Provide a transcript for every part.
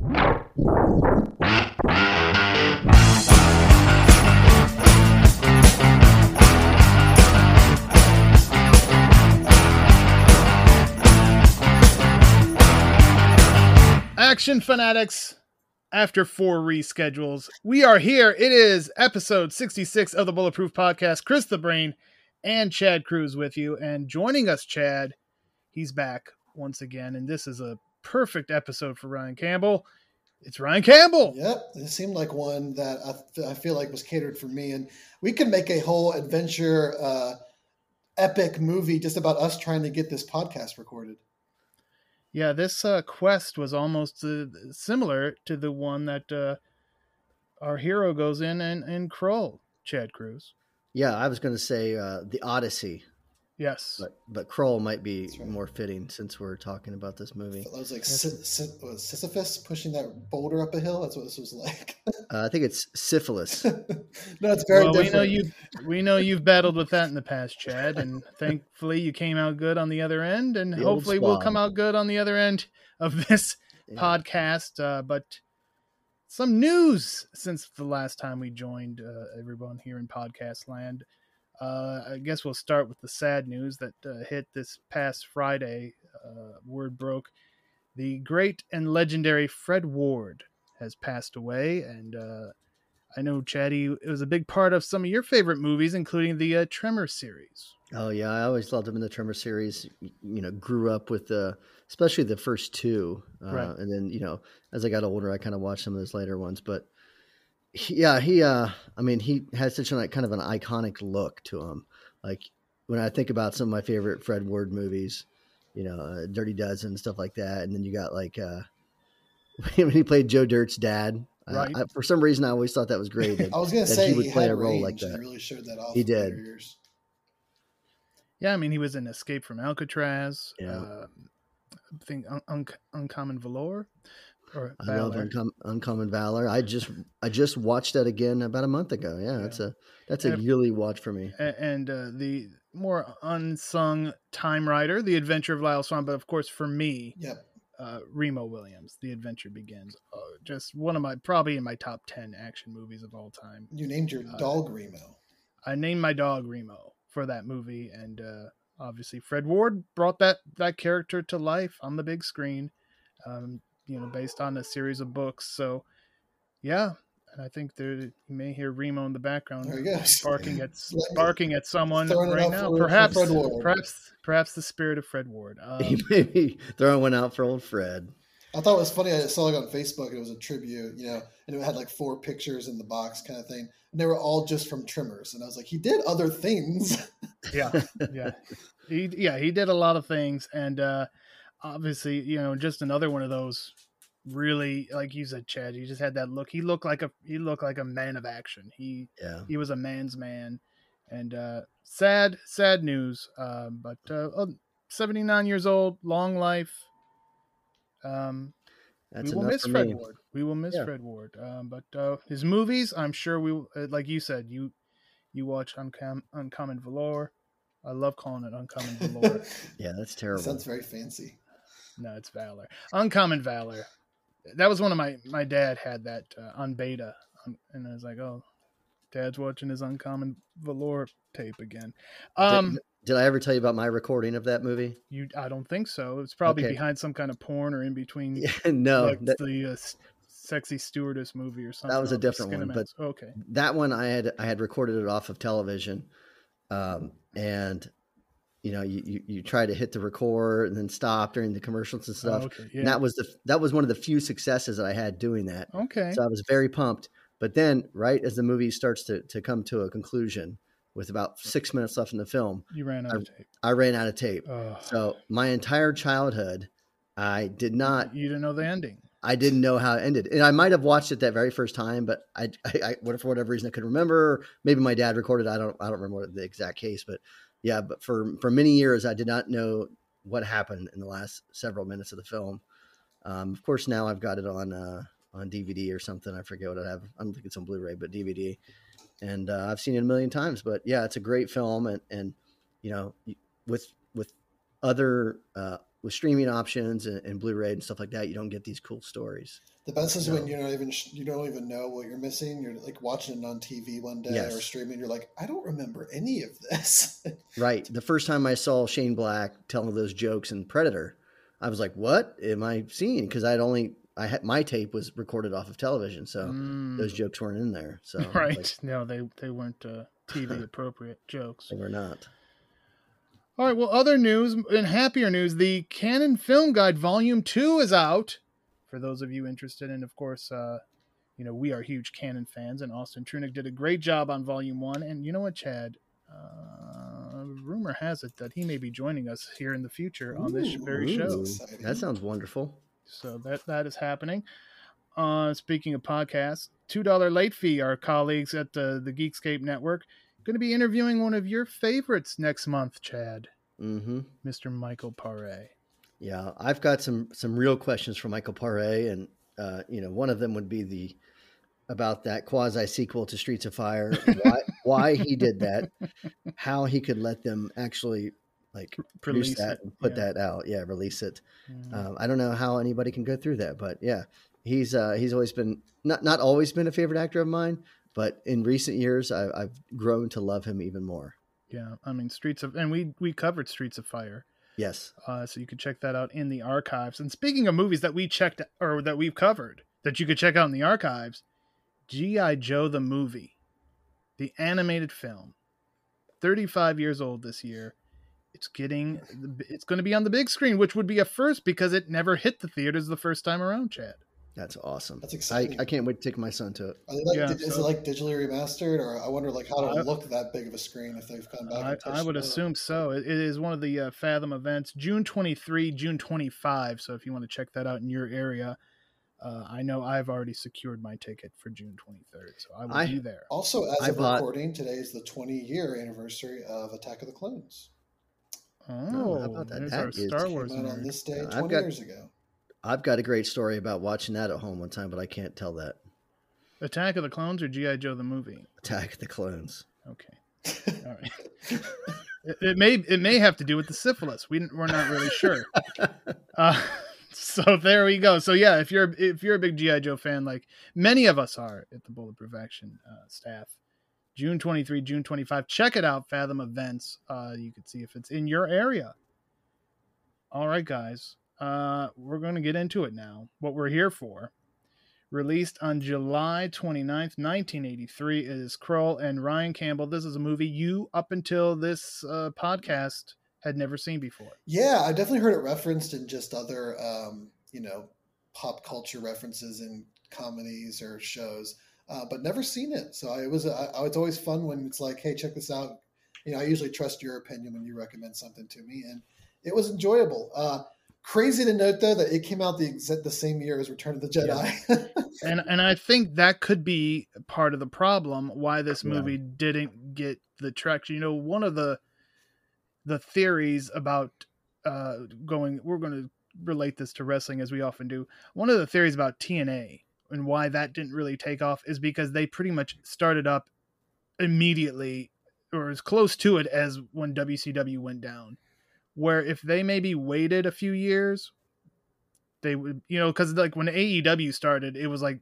Action fanatics, after four reschedules, we are here. It is episode 66 of the Bulletproof Podcast. Chris the Brain and Chad Cruz with you. And joining us, Chad, he's back once again. And this is a perfect episode for Ryan Campbell. It's Ryan Campbell. Yep, it seemed like one that I, I feel like was catered for me, and we could make a whole adventure, uh, epic movie just about us trying to get this podcast recorded. Yeah, this uh, quest was almost uh, similar to the one that uh, our hero goes in and, and Krull, Chad Cruz. Yeah, I was going to say uh, the Odyssey, Yes. but but Krull might be right. more fitting since we're talking about this movie. It was like Sis- Sis- was Sisyphus pushing that boulder up a hill. That's what this was like. Uh, I think it's syphilis. no, it's very well, we know you. We know you've battled with that in the past, Chad, and thankfully you came out good on the other end, and The hopefully we'll come out good on the other end of this Yeah. podcast. Uh, but some news since the last time we joined uh, everyone here in podcast land. Uh, I guess we'll start with the sad news that uh, hit this past Friday. Uh, word broke: the great and legendary Fred Ward has passed away, and uh, I know Chatty. It was a big part of some of your favorite movies, including the uh, Tremor series. Oh yeah, I always loved him in the Tremor series. You know, grew up with the, especially the first two, uh, Right. and then you know, as I got older, I kind of watched some of those later ones. But yeah, he, uh, I mean, he has such a like, kind of an iconic look to him. Like when I think about some of my favorite Fred Ward movies, you know, uh, Dirty Dozen and stuff like that, and then you got like uh, when he played Joe Dirt's dad. Right. I, for some reason, I always thought that was great. that- I was gonna that say he would play had a role like that. really showed that off. He did. Years. Yeah, I mean, he was in Escape from Alcatraz. Yeah. Uh, I think Un- Un- Uncommon Valor or I love Uncom- Uncommon Valor. I just I just watched that again about a month ago. Yeah, that's a that's a And- yearly watch for me. And uh, the more unsung Time Rider, The Adventure of Lyle Swann. But of course, for me, Yep. uh, Remo Williams, The Adventure Begins. Uh, just one of my probably in my top ten action movies of all time. You named your Uh, dog Remo. I named my dog Remo for that movie, and uh, obviously Fred Ward brought that that character to life on the big screen. Um, you know, based on a series of books. So, yeah, and I think there you may hear Remo in the background There he goes. barking at barking at someone throwing right now. for- for perhaps, Fred perhaps, perhaps the spirit of Fred Ward. Um, He may be throwing one out for old Fred. I thought it was funny. I saw it on Facebook. It was a tribute, you know, and it had like four pictures in the box, kind of thing. And they were all just from Tremors. And I was like, he did other things. yeah yeah he yeah he did a lot of things and uh obviously you know just another one of those really like you said chad he just had that look he looked like a he looked like a man of action he Yeah, he was a man's man and uh sad sad news um but uh oh, 79 years old long life um that's we will miss Fred me. Ward. We will miss Yeah. Fred Ward. Um, but uh, his movies, I'm sure we, will- uh, like you said, you you watch Uncom- Uncommon Valor. I love calling it Uncommon Valor. Yeah, that's terrible. Sounds very fancy. No, it's Valor. Uncommon Valor. That was one of my my dad had that uh, on beta, um, and I was like, oh, Dad's watching his Uncommon Valor tape again. Um, did, did I ever tell you about my recording of that movie? you, I don't think so. It's probably Okay. behind some kind of porn or in between. no, like that, the uh, sexy stewardess movie or something. That was a different one, but okay. that one I had I had recorded it off of television, um, and you know you, you you try to hit the record and then stop during the commercials and oh, stuff. Oh, okay. Yeah. And that was the that was one of the few successes that I had doing that. okay. So I was very pumped. But then, right as the movie starts to to come to a conclusion, with about six minutes left in the film, you ran out of tape. I ran out of tape. Oh, So my entire childhood, I did not you didn't know the ending. I didn't know how it ended, and I might have watched it that very first time, but I, I, I what- for whatever reason, I couldn't remember. Maybe my dad recorded. I don't, I don't remember the exact case, but yeah. But for for many years, I did not know what happened in the last several minutes of the film. Um, of course, now I've got it on uh, on DVD or something. I forget what I have. I don't think it's on Blu-ray, but DVD, and uh, I've seen it a million times. But yeah, it's a great film, and and you know, with with other uh, with streaming options and, and Blu-ray and stuff like that, you don't get these cool stories. The best is when you're not even you don't even know what you're missing. You're like watching it on TV one day Yes. or streaming. You're like, I don't remember any of this. Right. The first time I saw Shane Black telling those jokes in Predator, I was like, "What am I seeing?" Because I'd only I had my tape was recorded off of television, so Mm, those jokes weren't in there. So right. like, no, they they weren't uh, TV appropriate jokes. they were not. All right. Well, other news and happier news: the Cannon Film Guide Volume Two is out. For those of you interested, and of course, uh, you know we are huge Cannon fans, and Austin Trunick did a great job on Volume One. And you know what, Chad? Uh, rumor has it that he may be joining us here in the future on this Ooh. very show. Ooh, exciting. that sounds wonderful. So that that is happening. Uh, speaking of podcasts, two dollar late fee. Our colleagues at the the Geekscape Network going to be interviewing one of your favorites next month, Chad, hmm Mr. Michael Paré. Yeah, I've got some some real questions for Michael Paré, and uh, you know, one of them would be the about that quasi sequel to Streets of Fire, why, why he did that, how he could let them actually like produce Release that it, put yeah. that out. Yeah, release it. Mm. Um, I don't know how anybody can go through that, but yeah, he's uh, he's always been not not always been a favorite actor of mine, but in recent years, I, I've grown to love him even more. Yeah, I mean Streets of, and we we covered Streets of Fire, Yes, uh, so you could check that out in the archives. And speaking of movies that we checked or that we've covered that you could check out in the archives, GI Joe the movie, the animated film, thirty five years old this year. It's getting, it's going to be on the big screen, which would be a first because it never hit the theaters the first time around. Chad. That's awesome. That's exciting. I can't wait to take my son to it. Are they like, Yeah, is so- it like digitally remastered, or I wonder like how I- to look that big of a screen if they've come back? I, and touched I would it up? assume so. It, it is one of the uh, Fathom events, June 23, June 25. So if you want to check that out in your area, uh, I know I've already secured my ticket for June 23rd, so I will I- be there. Also, as I of bought- recording, today is the 20 year anniversary of Attack of the Clones. Oh, how about that? there's That our is- Star Came Wars out on this day Yeah, I've 20 got- years ago. I've got a great story about watching that at home one time, but I can't tell that. Attack of the Clones or G.I. Joe the movie? Attack of the Clones. Okay. All right. it, it may it may have to do with the syphilis. We we're not really sure. Uh, so there we go. So yeah, if you're if you're a big GI Joe fan, like many of us are at the Bulletproof Action uh, staff, June 23, June 25. Check it out. Fathom Events. Uh, you can see if it's in your area. All right, guys. Uh, we're going to get into it now. What we're here for. Released on July 29th, 1983, is Krull and Ryan Campbell. This is a movie you, up until this uh, podcast, had never seen before. Yeah, I definitely heard it referenced in just other, um, you know, pop culture references in comedies or shows, uh, but never seen it. So I, it was, I, I- it's always fun when it's like, hey, check this out. You know, I usually trust your opinion when you recommend something to me, and it was enjoyable. Uh, crazy to note though that it came out the exact the same year as Return of the Jedi. and and I think that could be part of the problem why this Yeah. movie didn't get the traction. You know, one of the the theories about uh going we're going to relate this to wrestling as we often do. One of the theories about TNA and why that didn't really take off is because they pretty much started up immediately or as close to it as when WCW went down. Where if they maybe waited a few years, they would you know because like when AEW started, it was like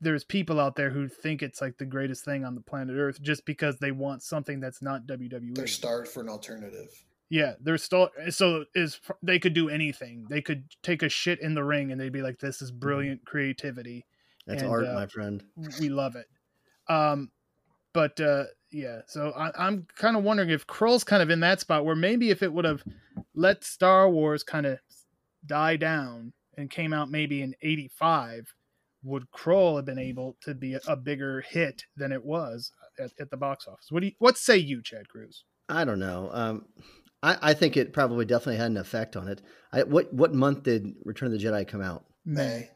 there's people out there who think it's like the greatest thing on the planet Earth just because they want something that's not WWE. They're starved for an alternative. Yeah, they're still so is they could do anything. They could take a shit in the ring and they'd be like, "This is brilliant creativity," That's And, art, uh, my friend. we love it. Um, but uh, yeah, so I, I'm kind of wondering if Krull's kind of in that spot where maybe if it would have let Star Wars kind of die down and came out maybe in '85, would Krull have been able to be a, a bigger hit than it was at, at the box office? What do you, what say you, Chad Cruz? I don't know. Um, I, I think it probably definitely had an effect on it. I, what what month did Return of the Jedi come out? May.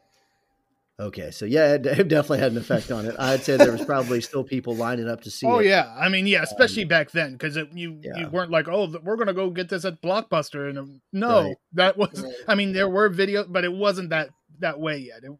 Okay, so yeah, it, it definitely had an effect on it. I'd say there was probably still people lining up to see Oh it. yeah, I mean yeah, especially back then because you you weren't like oh we're gonna go get this at Blockbuster and um, no Right. that was Right. I mean there were videos but it wasn't that that way yet. It,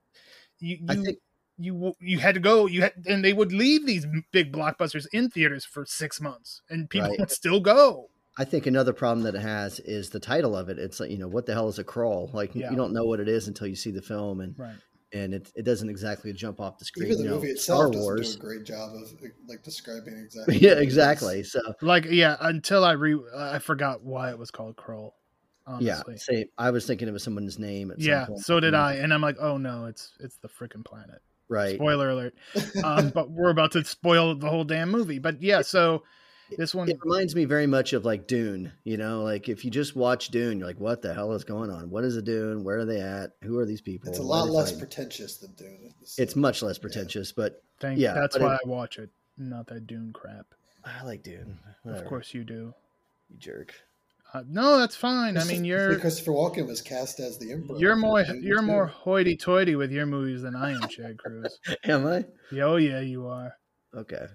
you you, think you you had to go you had and they would leave these big blockbusters in theaters for six months and people Right. would still go. I think another problem that it has is the title of it. It's like you know what the hell is a Krull? Like Yeah. you don't know what it is until you see the film, and Right. And it, it doesn't exactly jump off the screen. Even the you know, movie Star itself doesn't do a great job of like describing exactly. yeah, what it is. exactly. So Like yeah, until I re I forgot why it was called Krull. yeah, Honestly. say I was thinking it was someone's name. At some Yeah, point. so did. I, and I'm like, oh no, it's it's the freaking planet. Right. Spoiler alert. um, but we're about to spoil the whole damn movie. But yeah, so this one, It reminds me very much of like Dune. You know, like if you just watch Dune, you're like, what the hell is going on? What is a Dune? Where are they at? Who are these people? It's a lot less fighting? pretentious than Dune. It's much less pretentious, but thank yeah, that's but why it- I watch it, not that Dune crap. I like Dune. Of course you do. you jerk. Uh, no, that's fine. I mean, you're Christopher Walken was cast as the Emperor. you're more Dune you're too. more hoity-toity with your movies than I am, Chad Cruz. Am I? Yeah, oh yeah, you are. Okay.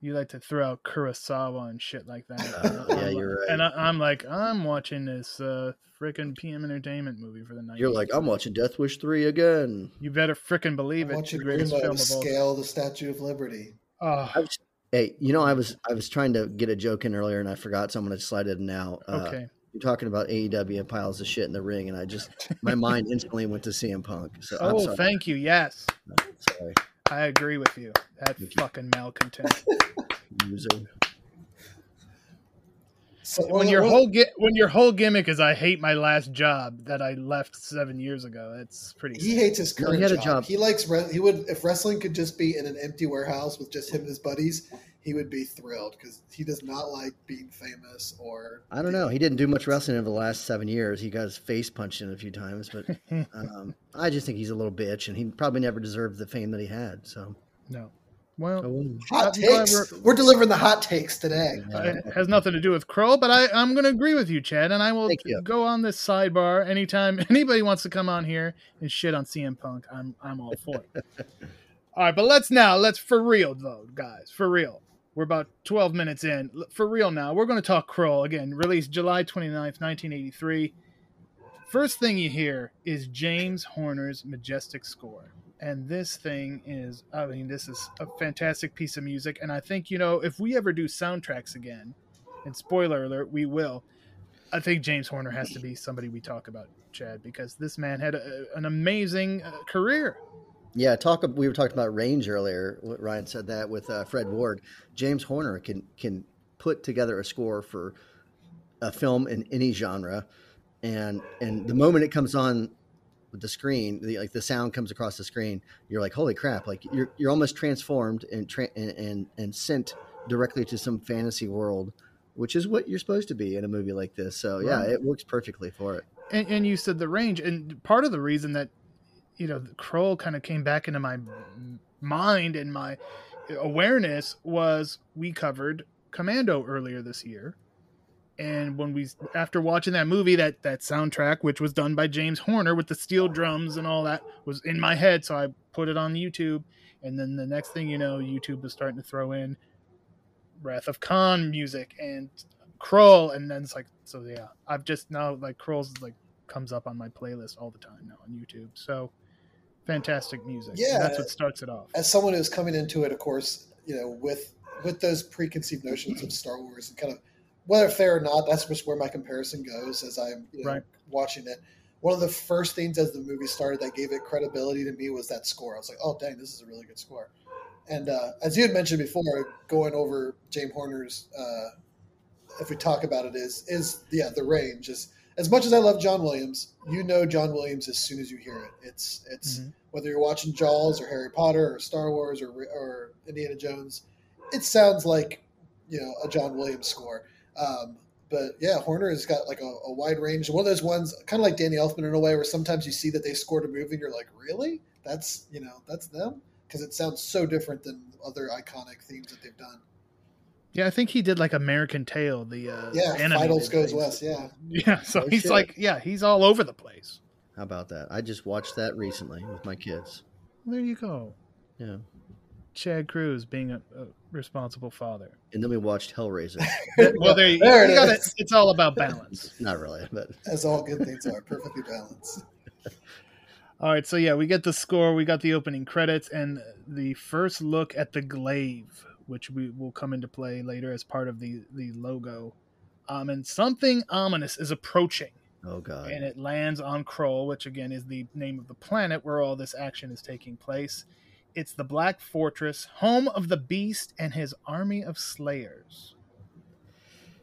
You like to throw out Kurosawa and shit like that. Uh, yeah, you're right. And I, I'm like, I'm watching this uh, freaking PM Entertainment movie for the night. You're like, I'm watching Death Wish 3 again. You better freaking believe I'm it. It's watching the greatest Greenlight film of all. scale the Statue of Liberty. Oh, I was, hey, you know, I was I was trying to get a joke in earlier and I forgot, so I'm going to slide it in now. Uh, okay. You're talking about AEW and piles of shit in the ring, and I just, my mind instantly went to CM Punk. So I'm Oh, sorry. thank you. Yes, sorry, I agree with you. That Thank you. fucking malcontent. user. So when well, your well, whole gi- when your whole gimmick is I hate my last job that I left seven years ago. That's pretty. he sad. hates his No, current he had a job. job. He likes re- he would if wrestling could just be in an empty warehouse with just him and his buddies, he would be thrilled because he does not like being famous or I don't know. He didn't do much wrestling over the last seven years. He got his face punched in a few times, but um, I just think he's a little bitch, and he probably never deserved the fame that he had. So, no. Well, hot I'm glad takes. we're- We're, delivering the hot takes today. it has nothing to do with Krull, but I, I'm going to agree with you, Chad, and I will go on this sidebar anytime anybody wants to come on here and shit on CM Punk. I'm I'm all for it. all right, but let's now let's for real though, guys, for real. We're about 12 minutes in. For real now, we're going to talk Krull again. Released July 29th, 1983. First thing you hear is James Horner's majestic score. And this thing is, I mean, this is a fantastic piece of music. And I think, you know, if we ever do soundtracks again, and spoiler alert, we will, I think James Horner has to be somebody we talk about, Chad, because this man had a, an amazing uh, career. Yeah, talk. We were talking about range earlier. Ryan said that with uh, Fred Ward. James Horner can can put together a score for a film in any genre, and and the moment it comes on with the screen, the, like the sound comes across the screen, you're like, holy crap! Like you're you're almost transformed and tra- and, and and sent directly to some fantasy world, which is what you're supposed to be in a movie like this. So yeah, Right. it works perfectly for it. And, and you said the range, and part of the reason that you know Krull kind of came back into my mind and my awareness was we covered Commando earlier this year, and when we after watching that movie, that that soundtrack, which was done by James Horner with the steel drums and all that, was in my head, so I put it on YouTube, and then the next thing you know, YouTube was starting to throw in Wrath of Khan music and Krull, and then it's like, so yeah, I've just now like Krull's like comes up on my playlist all the time now on YouTube. So fantastic music. And Yeah. that's what starts it off. As someone who's coming into it, of course, you know, with with those preconceived notions of Star Wars and kind of whether fair or not, that's just where my comparison goes as I'm you know, Right. watching it. One of the first things as the movie started that gave it credibility to me was that score. I was like, oh dang, this is a really good score. And uh, as you had mentioned before, going over James Horner's, uh, if we talk about it, is is yeah the range is as much as I love John Williams, you know John Williams as soon as you hear it. It's it's Mhm. whether you're watching Jaws or Harry Potter or Star Wars or or Indiana Jones, it sounds like you know a John Williams score. Um, but yeah, Horner has got like a, a wide range. One of those ones, kind of like Danny Elfman in a way, where sometimes you see that they scored a movie and you're like, really? That's you know that's them because it sounds so different than other iconic themes that they've done. Yeah, I think he did like American Tail, the uh, Yeah, animated Fievel Goes things. West. Yeah, Yeah, so he's shit. like, yeah, he's all over the place. How about that? I just watched that recently with my kids. There you go, Yeah. Chad Cruz being a, a responsible father. And then we watched Hellraiser. well, there you, There it gotta- is. It's all about balance. Not really, but as all good things are, perfectly balanced. All right, so yeah, we get the score, we got the opening credits, and the first look at the glaive, which we will come into play later as part of the the logo. Um, and something ominous is approaching, oh god. and it lands on Krull, which again is the name of the planet where all this action is taking place. It's the Black Fortress, home of the Beast and his army of slayers.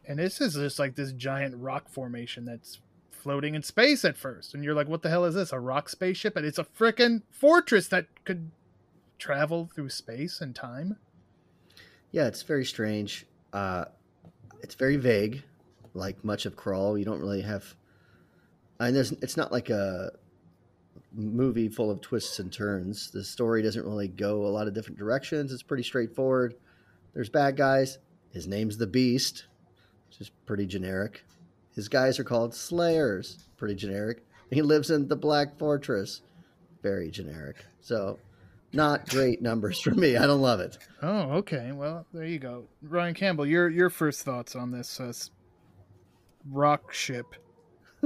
And this is just like this giant rock formation that's floating in space at first. And you're like, what the hell is this? A rock spaceship? And it's a freaking fortress that could travel through space and time. Yeah, it's very strange. Uh, it's very vague, like much of Krull. You don't really have. Mean, there's. It's not like a movie full of twists and turns. The story doesn't really go a lot of different directions. It's pretty straightforward. There's bad guys. His name's the Beast, which is pretty generic. His guys are called Slayers, pretty generic. He lives in the Black Fortress, very generic. So, not great numbers for me. I don't love it. Oh, okay. Well, there you go. Ryan Campbell, your your first thoughts on this uh, rock ship.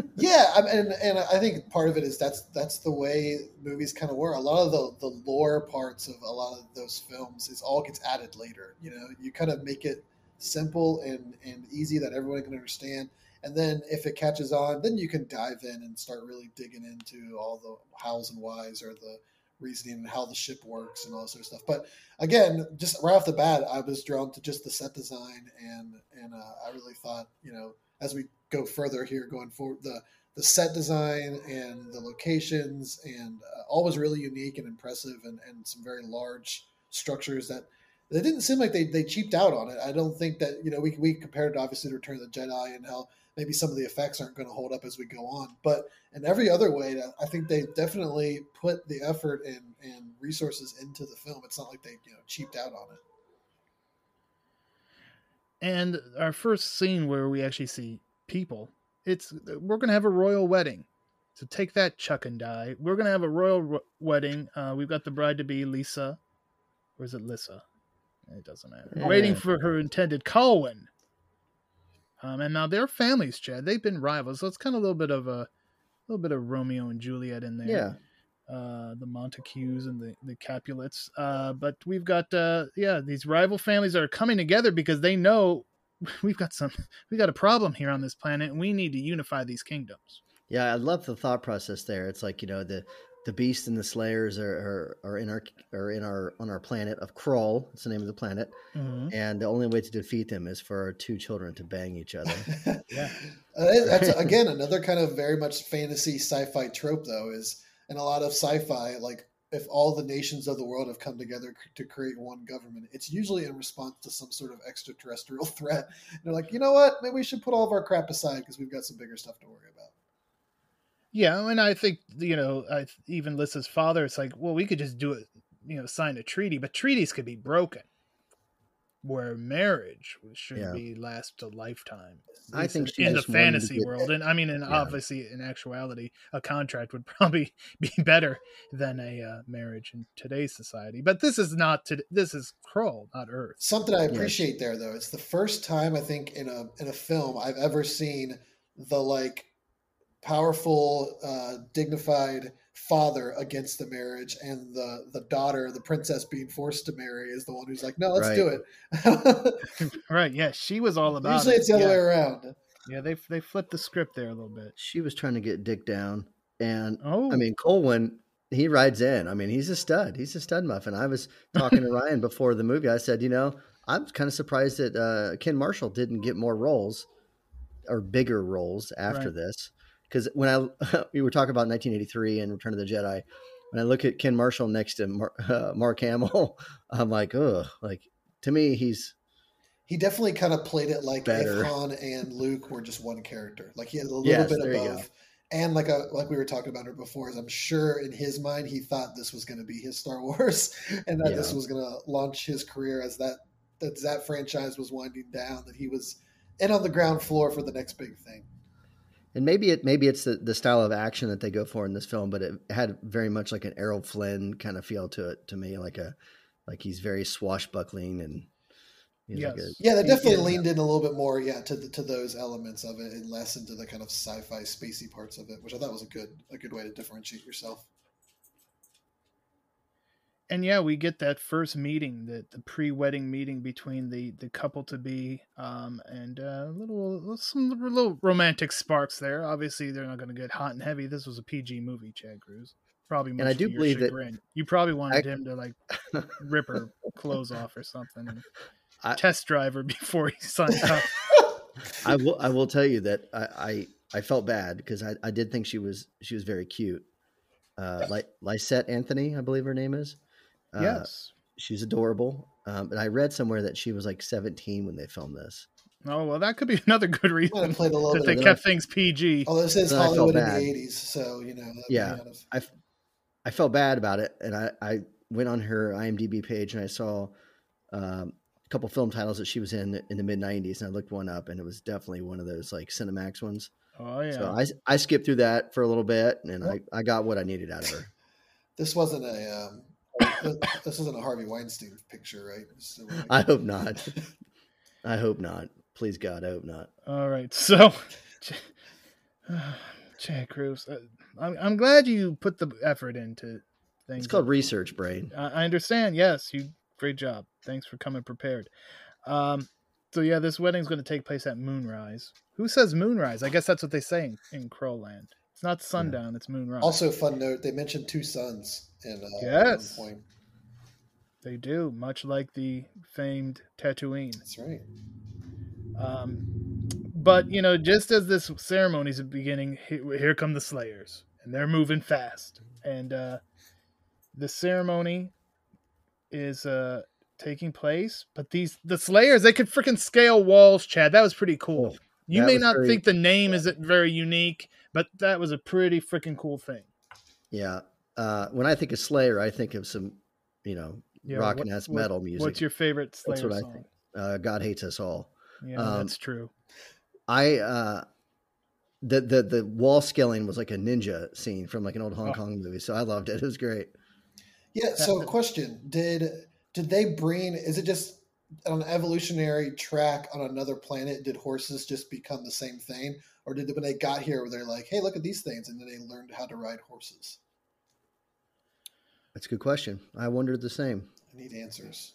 yeah, I and and I think part of it is that's that's the way movies kind of were. A lot of the the lore parts of a lot of those films is all gets added later. You know, you kind of make it simple and and easy that everyone can understand. And then if it catches on, then you can dive in and start really digging into all the hows and whys or the reasoning and how the ship works and all that sort of stuff. But again, just right off the bat, I was drawn to just the set design and and uh, I really thought, you know, as we go further here going forward, the the set design and the locations and uh, all was really unique and impressive and, and some very large structures that they didn't seem like they, they cheaped out on it. I don't think that, you know, we, we compared it obviously to Return of the Jedi and how maybe some of the effects aren't going to hold up as we go on. But in every other way, I think they definitely put the effort and, and resources into the film. It's not like they, you know, cheaped out on it. And our first scene where we actually see people, it's we're gonna have a royal wedding. So take that, Chuck and Di. We're gonna have a royal ro- wedding. Uh, we've got the bride to be Lisa, or is it Lissa? It doesn't matter. Yeah. Waiting for her intended Colwyn. Um, and now their families, Chad, they've been rivals. So it's kind of a little bit of a, little bit of Romeo and Juliet in there Yeah. uh, the Montagues and the, the Capulets. Uh, but we've got, uh, yeah, these rival families are coming together because they know we've got some, we got a problem here on this planet and we need to unify these kingdoms. Yeah, I love the thought process there. It's like you know the the beast and the slayers are, are, are in our are in our on our planet of Krull. It's the name of the planet, Mm-hmm. and the only way to defeat them is for our two children to bang each other. Yeah. Uh, that's again another kind of very much fantasy sci-fi trope, though. Is in a lot of sci-fi, like if all the nations of the world have come together c- to create one government, it's usually in response to some sort of extraterrestrial threat. And they're like, you know what? Maybe we should put all of our crap aside because we've got some bigger stuff to worry about. Yeah. And I think, you know, I, even Lissa's father, it's like, well, we could just do it, you know, sign a treaty, but treaties could be broken. Where marriage should Yeah. be last a lifetime. I think she in the just wanted to fantasy world and i mean in Yeah. obviously in actuality a contract would probably be better than a uh, marriage in today's society but this is not to this is Krull, not earth Something I Yes. appreciate there, though, it's the first time I think in a in a film I've ever seen the like powerful, uh, dignified father against the marriage, and the the daughter, the princess being forced to marry, is the one who's like, "No, let's do it." right yeah she was all about Usually, it. it's the other yeah. way around. yeah they they flipped the script there a little bit she was trying to get Dick down, and oh I mean Colwyn. He rides in. I mean, he's a stud. He's a stud muffin. I was talking to Ryan before the movie. I said, you know, I'm kind of surprised that uh, Ken Marshall didn't get more roles or bigger roles after Right. this. Because when I we were talking about 1983 and Return of the Jedi, when I look at Ken Marshall next to Mar, uh, Mark Hamill, I'm like, oh, like to me, he's he definitely kind of played it like Better. if Han and Luke were just one character. Like he had a little Yes, bit of both. And like a, like we were talking about it before, is I'm sure in his mind he thought this was going to be his Star Wars, and that this was going to launch his career as that that that franchise was winding down. That he was in on the ground floor for the next big thing. And maybe it maybe it's the, the style of action that they go for in this film, but it had very much like an Errol Flynn kind of feel to it to me, like a like he's very swashbuckling and he's like a, Yeah, they definitely Yeah. leaned in a little bit more, yeah, to the, to those elements of it, and less into the kind of sci-fi, spacey parts of it, which I thought was a good a good way to differentiate yourself. And yeah, we get that first meeting, the the pre-wedding meeting between the the couple to be, um, and uh, little some little romantic sparks there. Obviously, they're not going to get hot and heavy. This was a PG movie, Chad Cruz. Probably, much I do believe that- you probably wanted I- him to like rip her clothes off or something and I- test drive her before he signed up. I will. I will tell you that I I, I felt bad because I, I did think she was she was very cute. Uh, Lysette Anthony, I believe her name is. Uh, yes. she's adorable. Um, and I read somewhere that she was like 17 when they filmed this. Oh well, that could be another good reason played a that they of kept things PG. Oh, this is Then Hollywood in the '80s, so you know. that'd Yeah. kind of- I, f- I felt bad about it, and I, I went on her IMDb page and I saw um, a couple film titles that she was in in the mid 90s, and I looked one up, and it was definitely one of those like Cinemax ones. Oh yeah. So I, I skipped through that for a little bit, and I, I got what I needed out of her. This wasn't a um, this- this isn't a Harvey Weinstein picture, right? So, like- I hope not. I hope not. Please God, I hope not. All right, so Chad Cruz, uh, I'm I'm glad you put the effort into things. It's called research brain. I, I understand. Yes, you great job. Thanks for coming prepared. Um, so yeah, this wedding's going to take place at moonrise. Who says moonrise? I guess that's what they say in, in Crowland. It's not sundown. It's moonrise. also, fun note: they mentioned two suns in uh, Yes. at one point. they do, much like the famed Tatooine. That's right. Um, but you know, just as this ceremony is beginning, here, here come the Slayers, and they're moving fast. And uh, the ceremony is uh, taking place, but these the Slayers they could freaking scale walls. Chad, that was pretty cool. You that may not very- think the name isn't very unique, but that was a pretty freaking cool thing. Yeah. Uh, when I think of Slayer, I think of some, you know, Yeah, rockin' what- ass what- metal music. What's your favorite Slayer That's what I song? think. uh, God hates us all. Yeah, Um, that's true. I uh, the the the wall scaling was like a ninja scene from like an old Hong Oh. Kong movie, so I loved it. It was great. Yeah. So, question: Did did they bring? Is it just on an evolutionary track on another planet? Did horses just become the same thing, or did when they got here, were they like, "Hey, look at these things," and then they learned how to ride horses? That's a good question. I wondered the same. I need answers.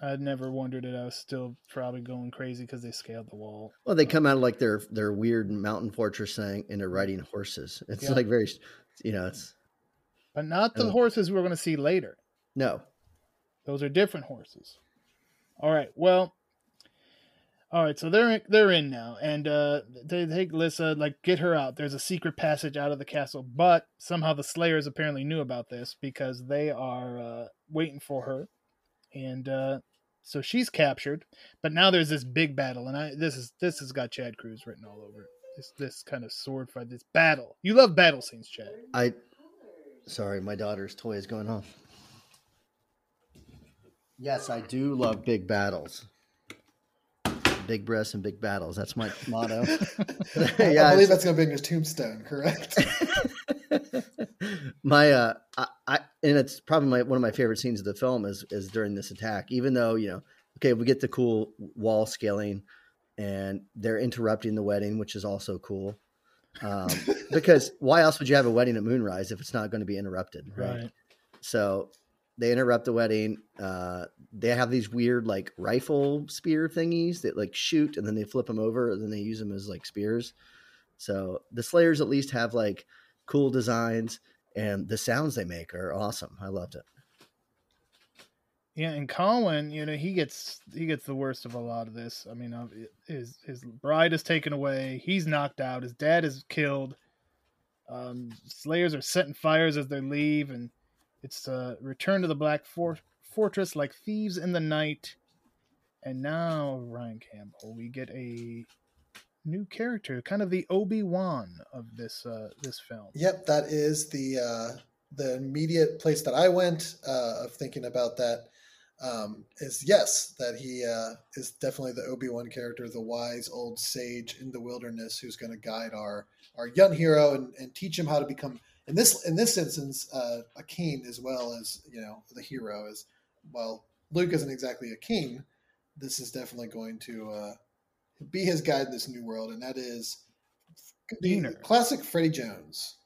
I'd never wondered it. I was still probably going crazy because they scaled the wall. Well, they come out of like their their weird mountain fortress thing, and they're riding horses. It's Yeah. like very, you know, it's But not the Oh. horses we're going to see later. no. Those are different horses. All right. Well. All right. So they're they're in now, and uh, they take Lissa, like get her out. There's a secret passage out of the castle, but somehow the Slayers apparently knew about this because they are uh, waiting for her, and uh, so she's captured. But now there's this big battle, and I this is this has got Chad Cruz written all over it. This this kind of sword fight, this battle. You love battle scenes, Chad. I sorry, my daughter's toy is going off. Yes, I do love big battles. Big breasts and big battles. That's my motto. I believe it's- that's going to be in your tombstone, correct? my uh I, I and it's probably my one of my favorite scenes of the film is is during this attack even though you know okay we get the cool wall scaling and they're interrupting the wedding which is also cool um because why else would you have a wedding at moonrise if it's not going to be interrupted right, Right. so they interrupt the wedding uh they have these weird like rifle spear thingies that like shoot and then they flip them over and then they use them as like spears so the slayers at least have like cool designs and the sounds they make are awesome i loved it Yeah, and Colin, you know, he gets he gets the worst of a lot of this. I mean, his his bride is taken away. He's knocked out. His dad is killed. Um, Slayers are setting fires as they leave, and it's uh, return to the Black For- Fortress like thieves in the night. And now, Ryan Campbell, we get a new character, kind of the Obi Wan of this uh, this film. Yep, that is the uh, the immediate place that I went uh, of thinking about that. Um, is yes, that he uh, is definitely the Obi Wan character, the wise old sage in the wilderness who's going to guide our our young hero and, and teach him how to become in this in this instance uh, a king as well as you know the hero is well Luke isn't exactly a king. This is definitely going to uh, be his guide in this new world, and that is the Ynyr. classic Freddie Jones.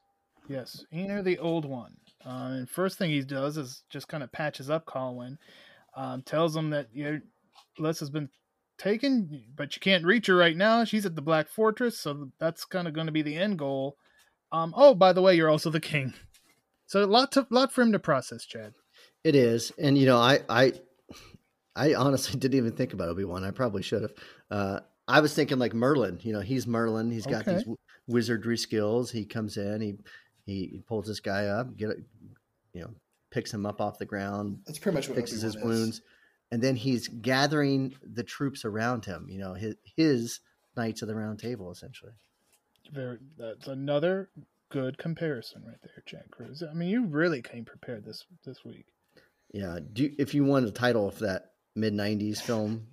Yes, Ynyr the old one. Uh, and first thing he does is just kind of patches up Colwyn, um, tells him that you know, Les has been taken, but you can't reach her right now. She's at the Black Fortress, so that's kind of going to be the end goal. Um, oh, by the way, you're also the king. So a lot to lot for him to process, Chad. It is, and you know, I I I honestly didn't even think about Obi Wan. I probably should have. Uh, I was thinking like Merlin. You know, he's Merlin. He's got Okay. these w- wizardry skills. He comes in. He he pulls this guy up. Get it, you know, picks him up off the ground, That's pretty much what fixes his Obi-Wan is. wounds, and then he's gathering the troops around him. You know, his his knights of the round table essentially. Very, that's another good comparison right there, Chad Cruz. I mean, you really came prepared this this week. Yeah. Do if you want a title of that mid '90s film,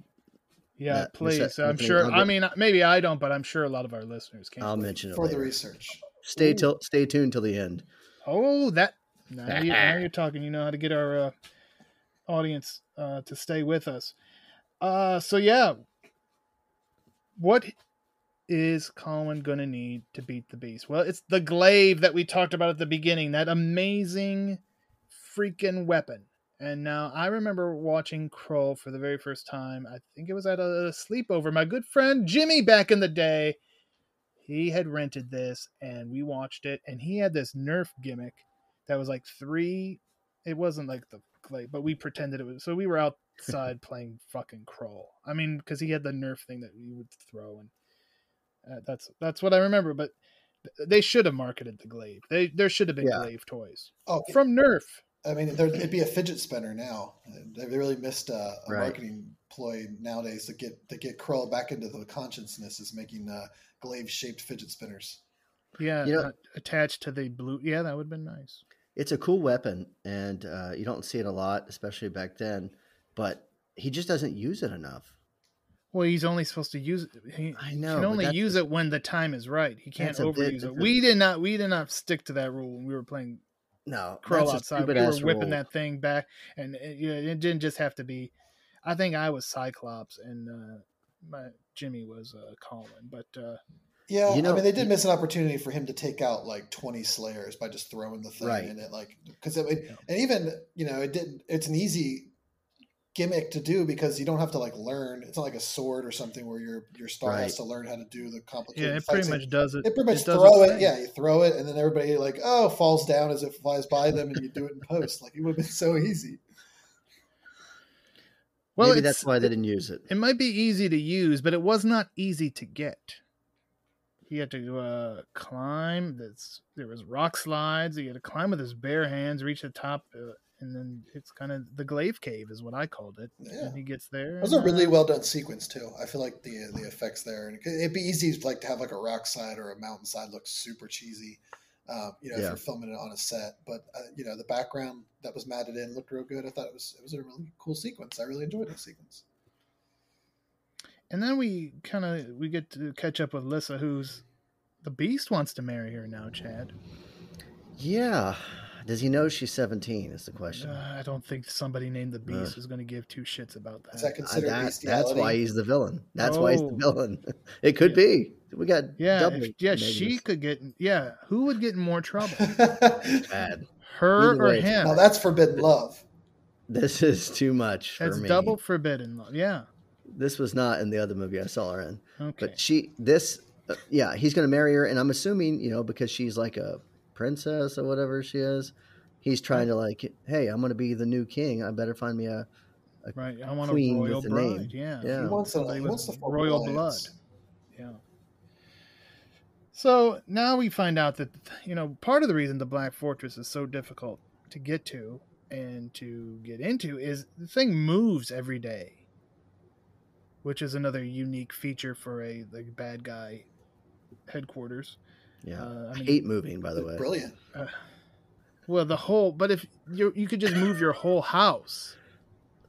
Yeah, That- please. that- I'm sure. I'll I mean, maybe I don't, but I'm sure a lot of our listeners can. I'll mention it for the research. Stay Ooh. till stay tuned till the end. Oh, that now, you, now you're talking. You know how to get our uh, audience uh, to stay with us. Uh, so yeah, what is Colin gonna need to beat the beast? Well, it's the glaive that we talked about at the beginning. That amazing freaking weapon. And now I remember watching Krull for the very first time. I think it was at a sleepover. My good friend Jimmy back in the day he had rented this and we watched it and he had this nerf gimmick that was like three it wasn't like the like but we pretended it was so we were outside playing fucking Krull i mean because he had the nerf thing that we would throw and uh, that's that's what i remember but they should have marketed the glaive they there should have been Yeah. glaive toys Oh, from nerf I mean, there, it'd be a fidget spinner now. They really missed uh, a Right. marketing ploy nowadays to get to get Krull back into the consciousness is making uh, glaive shaped fidget spinners. yeah You know- uh, attached to the blue yeah that would have been nice It's a cool weapon, and uh, you don't see it a lot, especially back then. But he just doesn't use it enough. Well, he's only supposed to use it. He, I know he can only use a- it when the time is right. He can't That's a bit- overuse it. We did not. We did not stick to that rule when we were playing No, Crow that's a outside. We stupid-ass were whipping rule. that thing back, and it, you know, it didn't just have to be. I think I was Cyclops, and uh, my Jimmy was uh, Colin. But uh, Yeah, You know- I mean, they did miss an opportunity for him to take out like twenty Slayers by just throwing the thing Right. in it, like because it, it- Yeah. and even you know it didn't. It's an easy gimmick to do because you don't have to like learn. It's not like a sword or something where your your star has to learn how to do the complicated. yeah, it fights. pretty much does it. It pretty much does throw it. thing. Yeah, you throw it, and then everybody like, oh, falls down as it flies by them, and you do it in post. Like it would have been so easy. Well, Maybe that's why they didn't use it. It might be easy to use, but it was not easy to get. He had to uh, climb. This there was rock slides. He had to climb with his bare hands, reach the top, uh, and then it's kind of the glaive cave is what I called it. Yeah. And he gets there. It was a really well done sequence too. I feel like the the effects there, and it'd be easy like to have like a rock side or a mountainside look super cheesy, um, you know, if you're filming it on a set. But uh, you know, the background that was matted in looked real good. I thought it was it was a really cool sequence. I really enjoyed that sequence. And then we kind of we get to catch up with Lissa, who's the Beast wants to marry her now. Chad, Yeah. Does he know she's 17? Is the question. uh, I don't think somebody named the Beast is going to give two shits about that. Is that Uh, that- that's why he's the villain. That's why he's the Oh. villain. It could be. We got yeah, if- yeah, she could get. Yeah, who would get in more trouble? bad. Her Either or way, him? now that's forbidden love. This is too much for That's me. double forbidden love. Yeah. This was not in the other movie I saw her in. Okay. But she, this, uh, yeah, he's going to marry her, and I'm assuming, you know, because she's like a princess or whatever she is, he's trying to like, hey, I'm going to be the new king. I better find me a. right. I want queen a with royal bride. name. Yeah. Yeah. He wants, a, he with wants the royal blood. Yeah. So now we find out that you know part of the reason the Black Fortress is so difficult to get to and to get into is the thing moves every day, which is another unique feature for a like bad guy headquarters. Yeah, Uh, I I hate moving. By the way, Brilliant. Well, the whole but if you you could just move your whole house,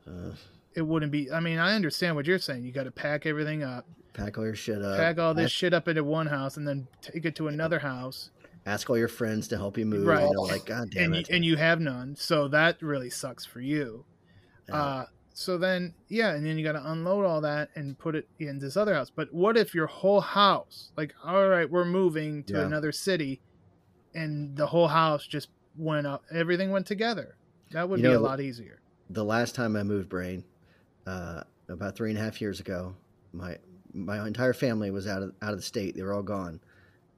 Uh, it wouldn't be. I mean, I understand what you're saying. You got to pack everything up, pack all your shit up. pack all this ask, shit up into one house, and then take it to another house. ask all your friends to help you move. Right. You know, like God damn and you, it. and you have none, so that really sucks for you. Yeah. Uh, so then, yeah, and then you got to unload all that and put it in this other house. But what if your whole house, like, all right, we're moving to Yeah. another city, and the whole house just went up, everything went together? That would You be know, a lot easier. the last time I moved Brain, uh, about three and a half years ago, my my entire family was out of out of the state. They were all gone,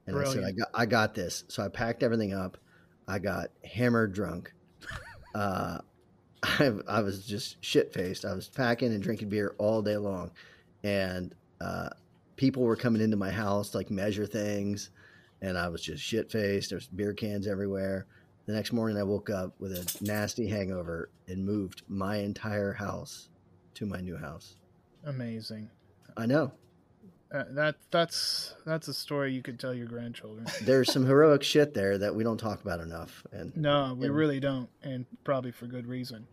and I said, "I got I got this." So I packed everything up. I got hammered drunk. Uh, I I was just shit faced. I was packing and drinking beer all day long, and uh, people were coming into my house to, like measure things, and I was just shit faced. There's beer cans everywhere. The next morning, I woke up with a nasty hangover and moved my entire house to my new house. Amazing. I know Uh, that that's that's a story you could tell your grandchildren. there's some heroic shit there that we don't talk about enough, and No, we And- really don't, and probably for good reason.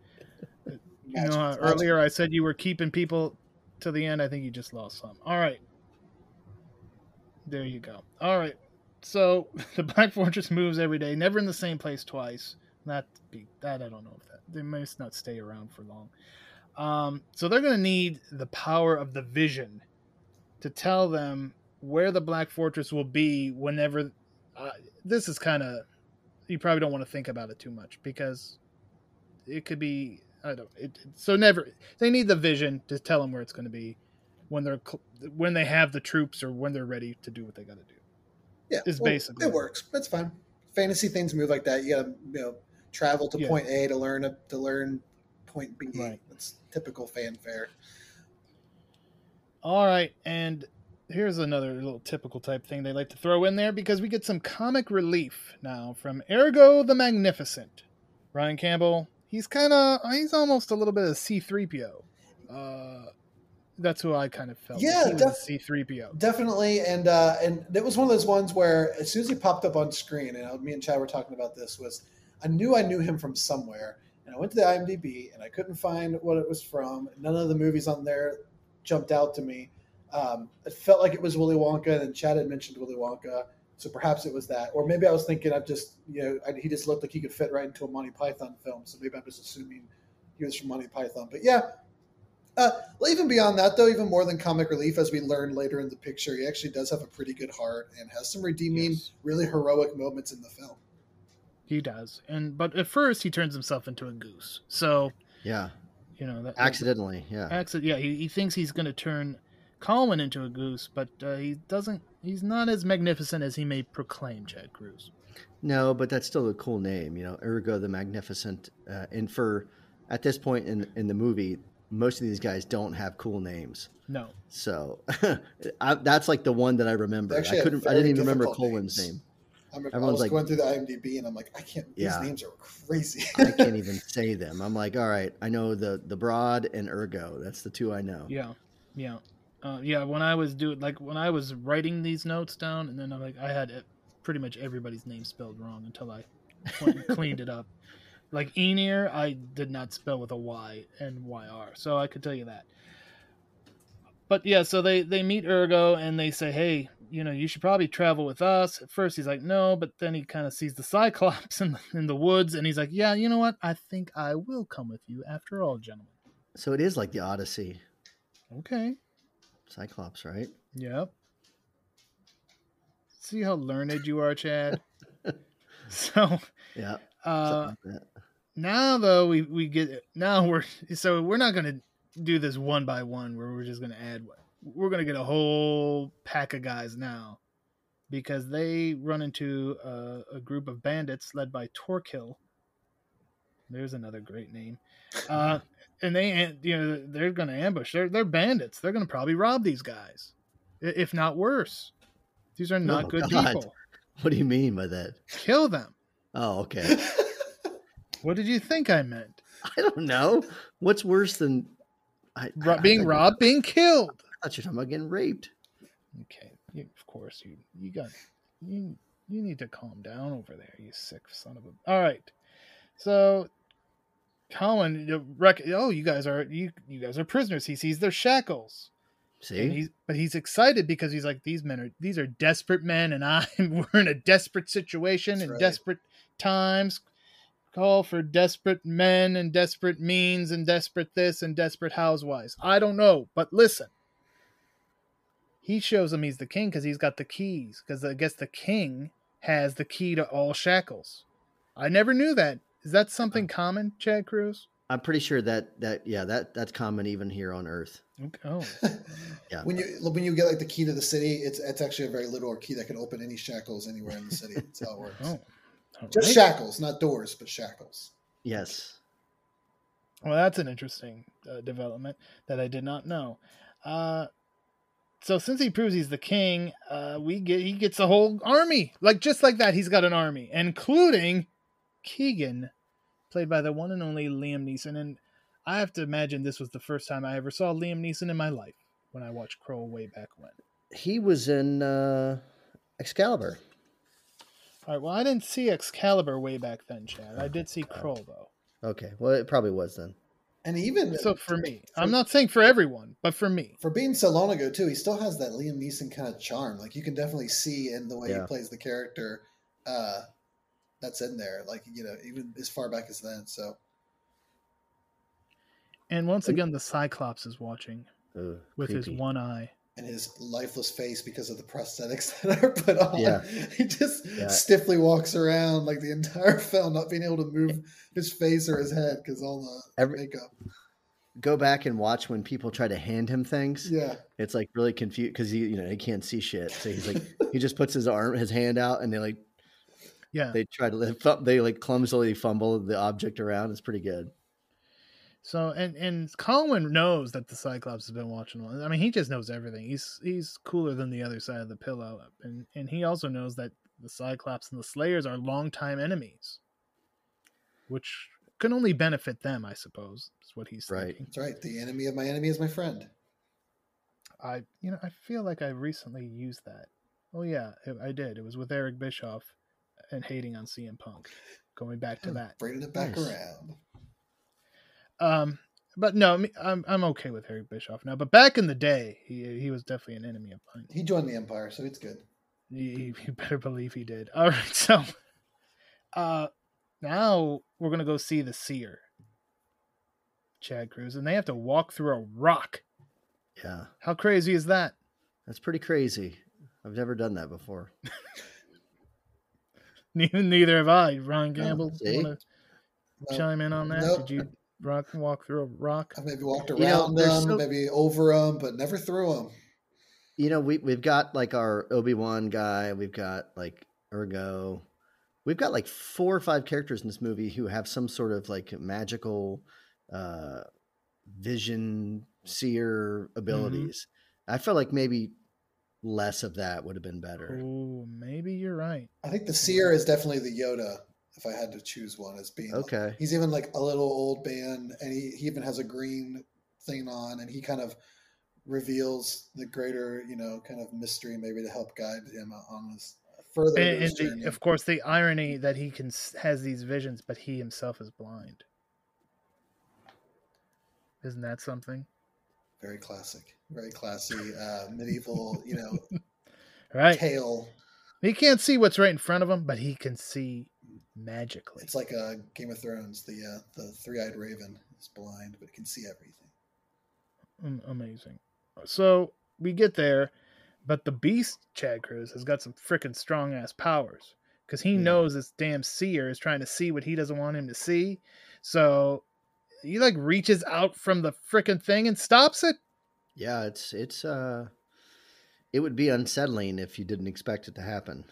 You know, how earlier I said you were keeping people to the end. I think you just lost some. All right, there you go. All right, so the Black Fortress moves every day, never in the same place twice. That be that I don't know if that they must not stay around for long. Um, so they're going to need the power of the vision to tell them where the Black Fortress will be whenever. Uh, this is kind of you probably don't want to think about it too much because it could be I don't it, so never they need the vision to tell them where it's going to be when they're when they have the troops or when they're ready to do what they got to do. Yeah, is well, basically- it works. That's fine. Fantasy things move like that. You got to you know travel to Yeah. point A to learn a, to learn point B. Right. That's typical fanfare. All right, and here's another little typical type thing they like to throw in there because we get some comic relief now from Ergo the Magnificent. Ryan Campbell, he's kind of he's almost a little bit of C3PO. Uh that's who I kind of felt. Yeah, def- a C3PO. Definitely, and uh, and it was one of those ones where as soon as he popped up on screen, and uh, me and Chad were talking about this, was I knew I knew him from somewhere, and I went to the IMDb and I couldn't find what it was from. None of the movies on there jumped out to me. Um, it felt like it was Willy Wonka, and Chad had mentioned Willy Wonka, so perhaps it was that, or maybe I was thinking I just you know I, he just looked like he could fit right into a Monty Python film, so maybe I'm just assuming he was from Monty Python. But yeah, uh, well, even beyond that, though, even more than comic relief, as we learn later in the picture, he actually does have a pretty good heart and has some redeeming, Yes. really heroic moments in the film. He does. And but at first he turns himself into a goose. So, yeah, you know, that accidentally, yeah. Accident. Yeah, he, he thinks he's going to turn Colin into a goose, but uh, he doesn't. He's not as magnificent as he may proclaim, Chad Cruz. No, but that's still a cool name, you know, Ergo the Magnificent. Uh, and for at this point in in the movie, most of these guys don't have cool names. No. So I, that's like the one that I remember. Actually I couldn't. I didn't even remember difficult Colin's names. name. I, remember, I Everyone's was like- going through the IMDb and I'm like, I can't. These names are crazy. I can't even say them. I'm like, all right, I know the the Broad and Ergo. That's the two I know. Yeah. Yeah. Uh, yeah. When I was doing like when I was writing these notes down, and then I'm like, I had pretty much everybody's name spelled wrong until I cleaned it up. Like Ynyr, I did not spell with a Y and YR, so I could tell you that. But yeah, so they they meet Ergo and they say, hey, you know, you should probably travel with us. At first, he's like, no, but then he kind of sees the Cyclops in the, in the woods, and he's like, yeah, you know what? I think I will come with you after all, gentlemen. So it is like the Odyssey, Okay. Cyclops, right? Yep. See how learned you are, Chad. so Yeah. uh, like now though we we get now we're so we're not gonna do this one by one where we're just gonna add we're gonna get a whole pack of guys now because they run into a, a group of bandits led by Torquil. There's another great name. Uh, and they you know they're gonna ambush. They're they're bandits. They're gonna probably rob these guys, if not worse. These are not Oh, good God. people. What do you mean by that? Kill them. Oh, okay. What did you think I meant? I don't know. What's worse than I, being robbed, being killed. I thought you were talking about getting raped. Okay, you, of course you you got you you need to calm down over there, you sick son of a. All right, so Colin, rec- oh, you guys are you you guys are prisoners. He sees their shackles, See, he's but he's excited because he's like these men are these are desperate men, and I'm we're in a desperate situation and right. desperate times. Call for desperate men and desperate means and desperate this and desperate housewives. I don't know, but listen. He shows him he's the king because he's got the keys. Because I guess the king has the key to all shackles. I never knew that. Is that something common, Chad Cruz? I'm pretty sure that that yeah that that's common even here on Earth. Okay. Oh, Yeah, when you when you get like the key to the city, it's it's actually a very little key that can open any shackles anywhere in the city. That's how it works. oh. All Just right. shackles, not doors, but shackles. yes. Well, that's an interesting uh, development that I did not know. Uh, so since he proves he's the king, uh, we get he gets a whole army, like just like that. He's got an army, including Kegan, played by the one and only Liam Neeson. And I have to imagine this was the first time I ever saw Liam Neeson in my life when I watched Krull way back when. He was in uh, Excalibur. All right, well, I didn't see Excalibur way back then, Chad. I did see Krull though. Okay, well it probably was then. And even So for me, I'm not saying for everyone, but for me, for being so long ago too, he still has that Liam Neeson kind of charm. Like you can definitely see in the way Yeah. he plays the character uh, that's in there. Like you know, even as far back as then. So and once again, the Cyclops is watching Ugh, with his one eye. And his lifeless face because of the prosthetics that are put on. Yeah. He just Yeah. stiffly walks around like the entire film, not being able to move his face or his head because all the Every- makeup. Go back and watch when people try to hand him things. Yeah. It's like really confused because he you know he can't see shit. So he's like he just puts his arm his hand out and they like Yeah. they try to they like clumsily fumble the object around. It's pretty good. So and and Colin knows that the Cyclops has been watching. I mean, he just knows everything. He's he's cooler than the other side of the pillow, and and he also knows that the Cyclops and the Slayers are longtime enemies, which can only benefit them, I suppose. Is what he's Right. thinking. That's right. The enemy of my enemy is my friend. I you know I feel like I recently used that. Oh yeah, I I did. It was with Eric Bischoff and hating on CM Punk. Going back to that. Bringing it back Nice. around. Um, but no, I mean, I'm I'm okay with Eric Bischoff now. But back in the day, he he was definitely an enemy of mine. He joined the Empire, so it's good. You, you better believe he did. All right, so uh, now we're gonna go see the Seer, Chad Cruz, and they have to walk through a rock. Yeah, How crazy is that? that's pretty crazy. I've never done that before. Neither, neither have I. Ryan Campbell, see? want to No, chime in on that? Nope. Did you rock and walk through a rock? I've maybe walked You know, around them, so- maybe over them, but never through them. You know, we we've got like our Obi Wan guy. We've got like Ergo. We've got like four or five characters in this movie who have some sort of like magical uh, vision seer abilities. I felt like maybe less of that would have been better. Oh, maybe you're right. I think the Seer is definitely the Yoda. If I had to choose one, as being Okay. He's even like a little old man, and he, he even has a green thing on, and he kind of reveals the greater, you know, kind of mystery, maybe to help guide him on this further. And, and the, of course, the irony that he can has these visions, but he himself is blind. Isn't that something? very classic, very classy uh, medieval, you know, Right. tale. He can't see what's right in front of him, but he can see magically. It's like a Game of Thrones. The uh, the three eyed raven is blind, but it can see everything. Amazing. So we get there, but the beast, Chad Cruz, has got some freaking strong ass powers because he Yeah. knows this damn seer is trying to see what he doesn't want him to see. So he like reaches out from the freaking thing and stops it. Yeah, it's it's uh it would be unsettling if you didn't expect it to happen.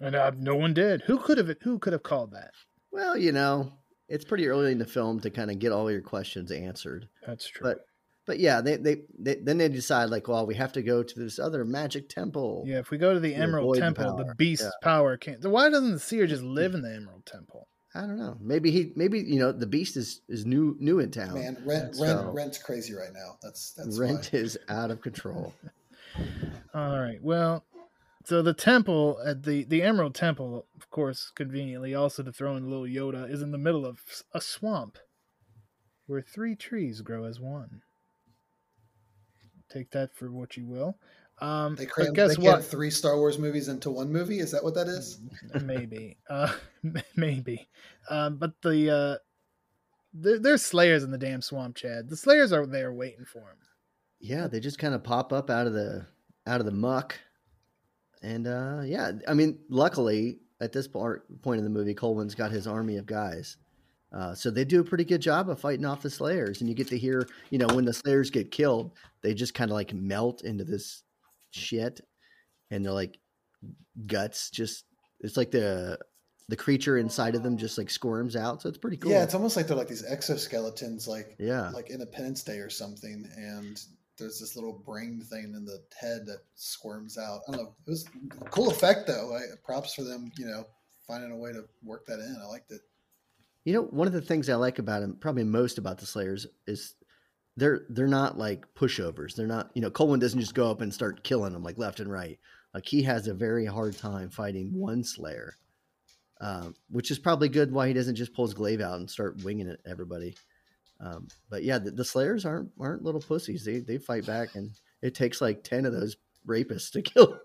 And uh, no one did. Who could have? Who could have called that? Well, you know, it's pretty early in the film to kind of get all your questions answered. That's true. But but yeah, they, they they then they decide like, well, we have to go to this other magic temple. Yeah, if we go to the Emerald avoid the Temple, the, beast's Yeah. power can't. Why doesn't the seer just live in the Emerald Temple? I don't know. Maybe he maybe you know the beast is is new new in town. Man, rent So- rent rent's crazy right now. That's that's Rent why. is out of control. All right. Well, so the temple at the the Emerald Temple, of course, conveniently also to throw in little Yoda, is in the middle of a swamp where three trees grow as one. Take that for what you will. Um, They but crammed guess they what? three Star Wars movies into one movie. Is that what that is? maybe uh maybe um but the uh there, there's slayers in the damn swamp chad the slayers are there waiting for him Yeah, they just kind of pop up out of the out of the muck, and uh yeah, I mean, luckily at this part point in the movie, Coleman's got his army of guys. Uh, so they do a pretty good job of fighting off the Slayers, and you get to hear, you know, when the Slayers get killed, they just kind of like melt into this shit, and they're like guts. Just it's like the the creature inside of them just like squirms out. So it's pretty cool. Yeah, it's almost like they're like these exoskeletons, like yeah. like Independence Day or something, and there's this little brain thing in the head that squirms out. I don't know. It was a cool effect though. I, props for them, you know, finding a way to work that in. I liked it. You know, one of the things I like about him, probably most about the Slayers, is they're they're not like pushovers. They're not, you know, Coleman doesn't just go up and start killing them like left and right. Like he has a very hard time fighting one Slayer, um, which is probably good. Why he doesn't just pull his glaive out and start winging it at everybody. Um, but yeah, the, the Slayers aren't aren't little pussies. They they fight back, and it takes like ten of those rapists to kill.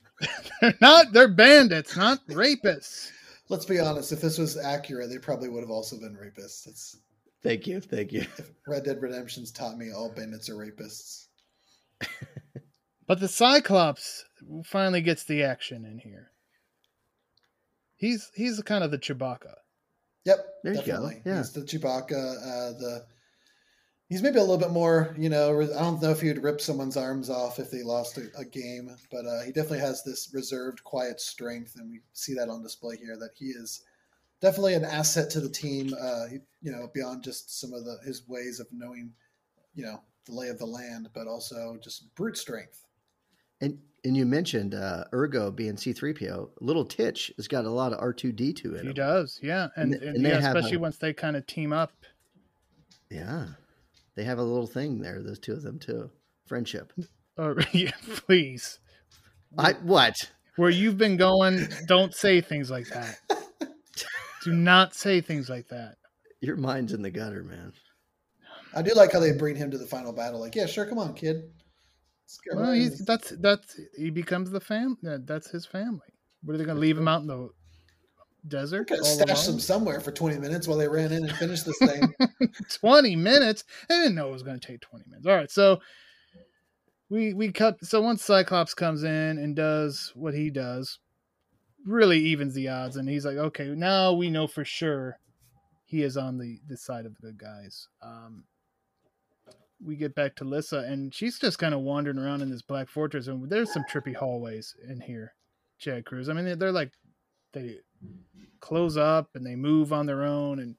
they're not they're bandits not rapists Let's be honest. If this was accurate, they probably would have also been rapists. It's Thank you, thank you. Red Dead Redemption's taught me all bandits are rapists. but the cyclops finally gets the action in here he's he's kind of the chewbacca Yep, There you go, definitely. yeah. He's the Chewbacca. Uh, the he's maybe a little bit more, you know. I don't know if he would rip someone's arms off if they lost a, a game, but uh, he definitely has this reserved, quiet strength, and we see that on display here. That he is definitely an asset to the team. Uh, he, you know, beyond just some of the his ways of knowing, you know, the lay of the land, but also just brute strength. And and you mentioned uh, Ergo being C three PO. Little Titch has got a lot of R two D two in he him. does yeah and, And- and, and they yeah, have especially a- once they kind of team up Yeah, they have a little thing there. Those two of them too. Friendship. or yeah, please I what? where you've been going, don't say things like that. Do not say things like that. Your mind's in the gutter, man. I do like how they bring him to the final battle. Like, yeah, sure, come on, kid. Well, he's, that's that's he becomes the fam. That's his family. What are they going to leave him out in the desert? Could have all stashed alone? them somewhere for 20 minutes while they ran in and finished this thing. Twenty minutes. I didn't know it was going to take twenty minutes. All right, so we we cut. So once Cyclops comes in and does what he does, really evens the odds, and he's like, okay, now we know for sure he is on the the side of the good guys. Um, we get back to Lyssa, and she's just kind of wandering around in this black fortress, and there's some trippy hallways in here. Chad Cruz. I mean, they're, they're like they close up and they move on their own, and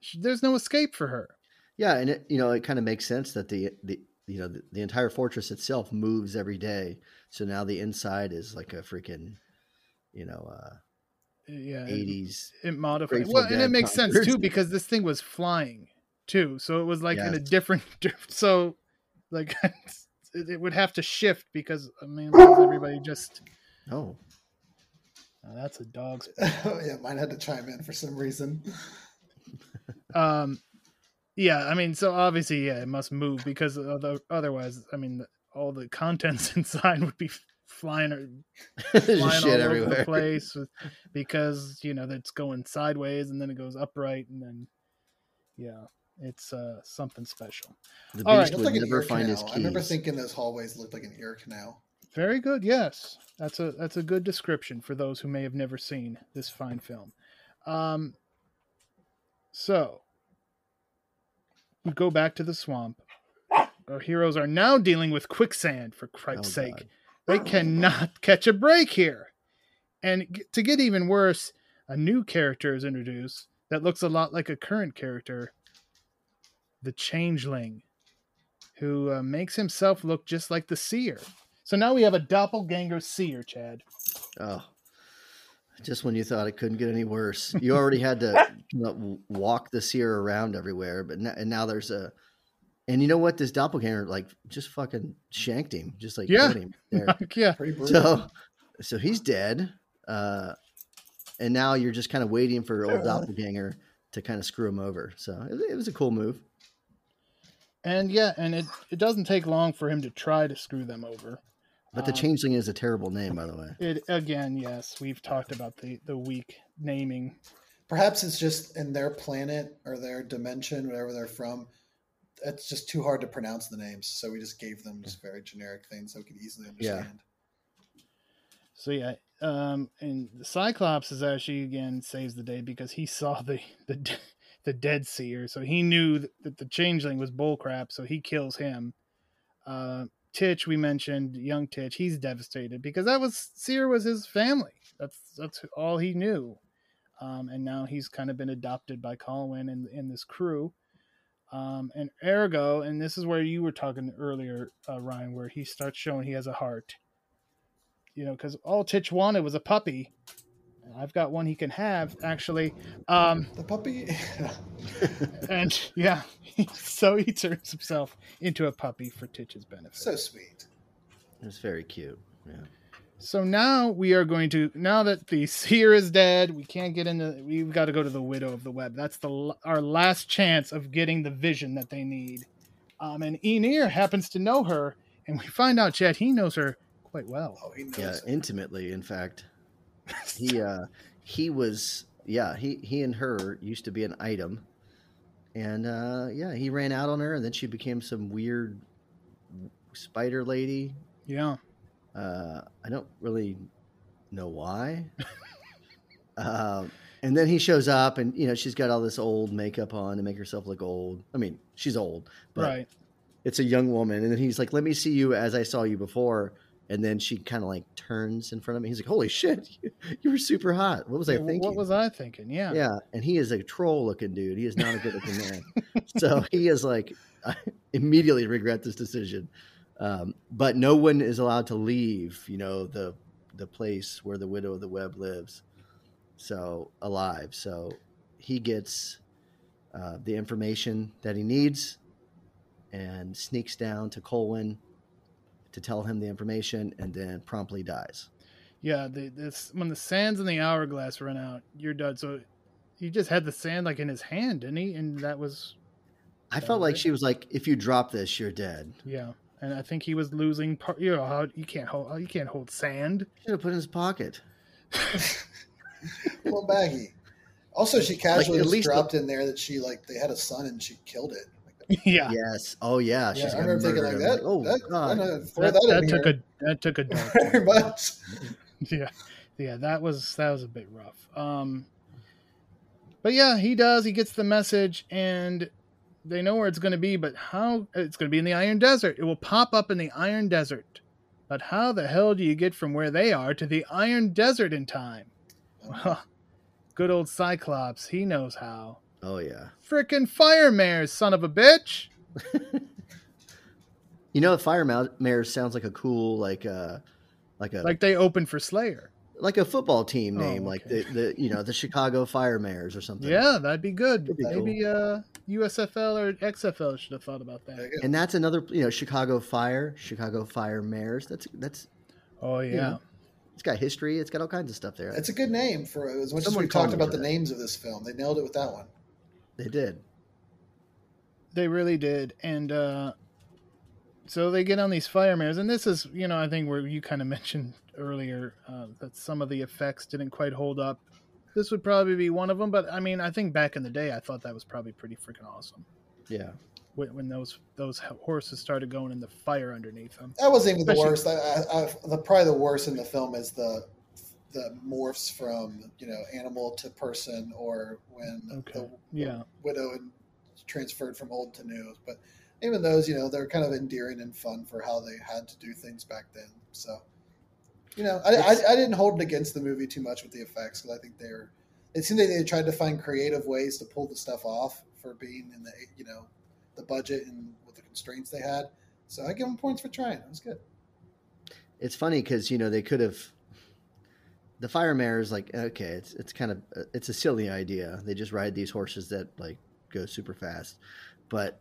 she, there's no escape for her. Yeah, and it you know it kind of makes sense that the the you know the, the entire fortress itself moves every day. So now the inside is like a freaking you know uh Yeah, eighties. it modified. Well, and it makes sense too because this thing was flying too, so it was like in a Yes. different. So, like, it, would have to shift because I mean, everybody just. Oh, Oh, that's a dog's. Oh yeah, mine had to chime in for some reason. Um, yeah, I mean, so obviously, yeah, it must move because otherwise, I mean, all the contents inside would be flying or flying all over the everywhere. place with- because you know that's going sideways and then it goes upright and then yeah it's uh something special The beast It would like never ear find his canal. keys. I remember thinking those hallways looked like an ear canal. very good yes that's a that's a good description for those who may have never seen this fine film um so we go back to the swamp our heroes are now dealing with quicksand for Oh, christ's sake God. They cannot catch a break here. And to get even worse, a new character is introduced that looks a lot like a current character, the Changeling. who uh, makes himself look just like the seer. So now we have a doppelganger seer, Chad. Oh, just when you thought it couldn't get any worse, you already had to you know, walk the seer around everywhere, but now, and now there's a, and you know what? This doppelganger like just fucking shanked him, just like Yeah. him there. yeah, So, so he's dead, uh, and now you're just kind of waiting for old doppelganger to kind of screw him over. So it, it was a cool move. And yeah, and it it doesn't take long for him to try to screw them over. But the Um, changeling is a terrible name, by the way. It again, yes, we've talked about the the weak naming. Perhaps it's just in their planet or their dimension, wherever they're from. It's just too hard to pronounce the names, so we just gave them just very generic things that we could easily understand. Yeah. understand. So yeah, um, and the Cyclops is actually again saves the day because he saw the the d- the dead seer, so he knew that, the changeling was bullcrap, so he kills him. Uh, Titch, we mentioned young Titch, he's devastated because that was seer was his family. That's that's all he knew, um, and now he's kind of been adopted by Colwyn and in this crew. Um, and ergo, and this is where you were talking earlier, uh, Ryan, where he starts showing he has a heart you know, because all Titch wanted was a puppy. And I've got one he can have, actually. Um, The puppy. and yeah, so he turns himself into a puppy for Titch's benefit. so sweet. It's very cute. Yeah. So now we are going to now that the seer is dead, we can't get into. We've got to go to the widow of the web. That's the our last chance of getting the vision that they need. Um, and Ynyr happens to know her, and we find out Chad he knows her quite well. Oh, he knows. Yeah, it. intimately. In fact, he uh, he was yeah he he and her used to be an item, and uh, yeah he ran out on her, and then she became some weird spider lady. Yeah, Uh, I don't really know why. um, and then he shows up, and you know she's got all this old makeup on to make herself look old. I mean, she's old, but right. it's a young woman. And then he's like, "Let me see you as I saw you before." And then she kind of like turns in front of me. He's like, "Holy shit, you, you were super hot. What was I thinking?" What was I thinking? Yeah. yeah, and he is a troll looking dude. He is not a good looking man. so he is like, I immediately regret this decision. Um, but no one is allowed to leave. You know the the place where the widow of the web lives. So alive. So he gets uh, the information that he needs and sneaks down to Colwyn to tell him the information, and then promptly dies. Yeah, the, this when the sands in the hourglass run out, you're done. So he just had the sand like in his hand, didn't he? And that was I That felt was like it? she was like, "If you drop this, you're dead." yeah. And I think he was losing part. You know how you can't hold you can't hold sand. Should have put it in his pocket. Little baggy. Also, she casually at just least the- dropped in there that she like they had a son and she killed it. Like, yeah, Yes. Oh yeah. She's yeah, I remember thinking like him. that. oh that, god. that, that, that, that took here. a that took a dark. very much. yeah, yeah, that was that was a bit rough. Um, but yeah, he does. He gets the message, and they know where it's going to be. But how it's going to be in the Iron Desert? It will pop up in the Iron Desert. But how the hell do you get from where they are to the Iron Desert in time? Well, good old Cyclops, he knows how. Oh yeah. Frickin' fire mares, son of a bitch. You know, fire ma- mares sounds like a cool like uh like a like, Like they open for Slayer. Like a football team Oh, name, like the, the you know the Chicago Fire Mares or something. Yeah, that'd be good. That'd be Maybe uh, USFL or XFL should have thought about that. There you go. And that's another you know Chicago Fire, Chicago Fire Mares. That's that's Oh yeah. know, it's got history. It's got all kinds of stuff there. It's a good name for as much Someone as we talked about the that. names of this film. They nailed it with that one. They did. They really did. And uh so they get on these fire mares and this is, you know, I think where you kind of mentioned earlier uh, that some of the effects didn't quite hold up. This would probably be one of them, but I mean, I think back in the day I thought that was probably pretty freaking awesome. Yeah. When, when those those horses started going in the fire underneath them. That wasn't even the worst. I, I, I, the probably the worst in the film is the the morphs from you know animal to person, or when Okay. the Yeah. widow and transferred from old to new. But even those, you know, they're kind of endearing and fun for how they had to do things back then. So, you know, I, I, I didn't hold it against the movie too much with the effects because I think they're. It seemed like they tried to find creative ways to pull the stuff off for being in the you know the budget and with the constraints they had. So I give them points for trying. It was good. It's funny because you know they could have. The fire mare is like okay, it's it's kind of it's a silly idea. They just ride these horses that like go super fast, but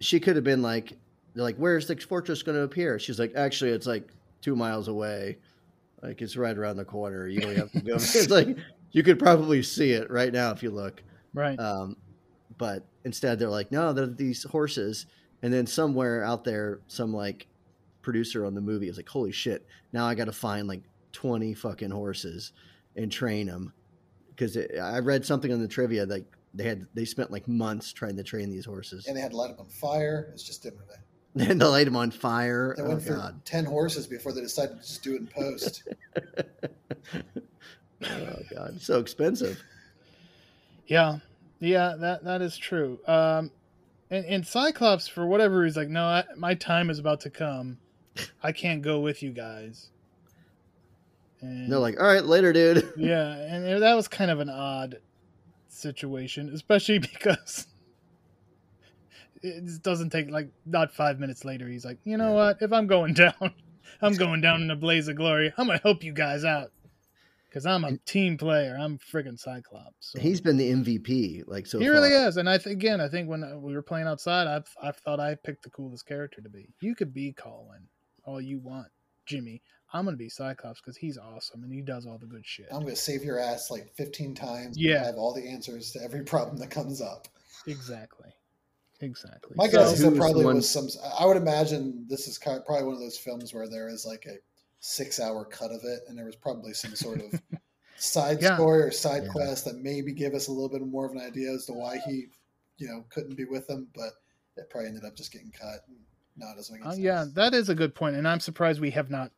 she could have been like, they're like, where's the fortress going to appear? She's like, actually, it's like two miles away. Like it's right around the corner. You don't have to go. it's like you could probably see it right now if you look. Right. Um, but instead, they're like, no, they're these horses. And then somewhere out there, some like producer on the movie is like, holy shit! Now I got to find like twenty fucking horses and train them because I read something on the trivia like they had they spent like months trying to train these horses And they had to light them on fire. It's just different. They, and to light them on fire. they oh went for god! 10 horses before they decided to just do it in post. oh god! So expensive. Yeah, yeah, that that is true. Um, and, and Cyclops, for whatever reason, like, no, I, my time is about to come. I can't go with you guys. And They're like, all right, later, dude. yeah, and that was kind of an odd situation, especially because it just doesn't take like not five minutes later. He's like, you know Yeah. what? If I'm going down, I'm going down in a blaze of glory. I'm gonna help you guys out because I'm a team player. I'm friggin' Cyclops. So. He's been the MVP, like so. he far. really is, and I th- again, I think when uh, we were playing outside, I I thought I picked the coolest character to be. You could be Colin all you want, Jimmy. I'm gonna be Cyclops because he's awesome and he does all the good shit. I'm going to save your ass like 15 times. Yeah. I have all the answers to every problem that comes up. Exactly, exactly. My So- guess is there who's probably one- was some. I would imagine this is kind of, probably one of those films where there is like a six-hour cut of it, and there was probably some sort of side Yeah. story or side Yeah. quest that maybe give us a little bit more of an idea as to why he, you know, couldn't be with them. But it probably ended up just getting cut. And now it doesn't make Uh, sense. yeah, that is a good point, and I'm surprised we have not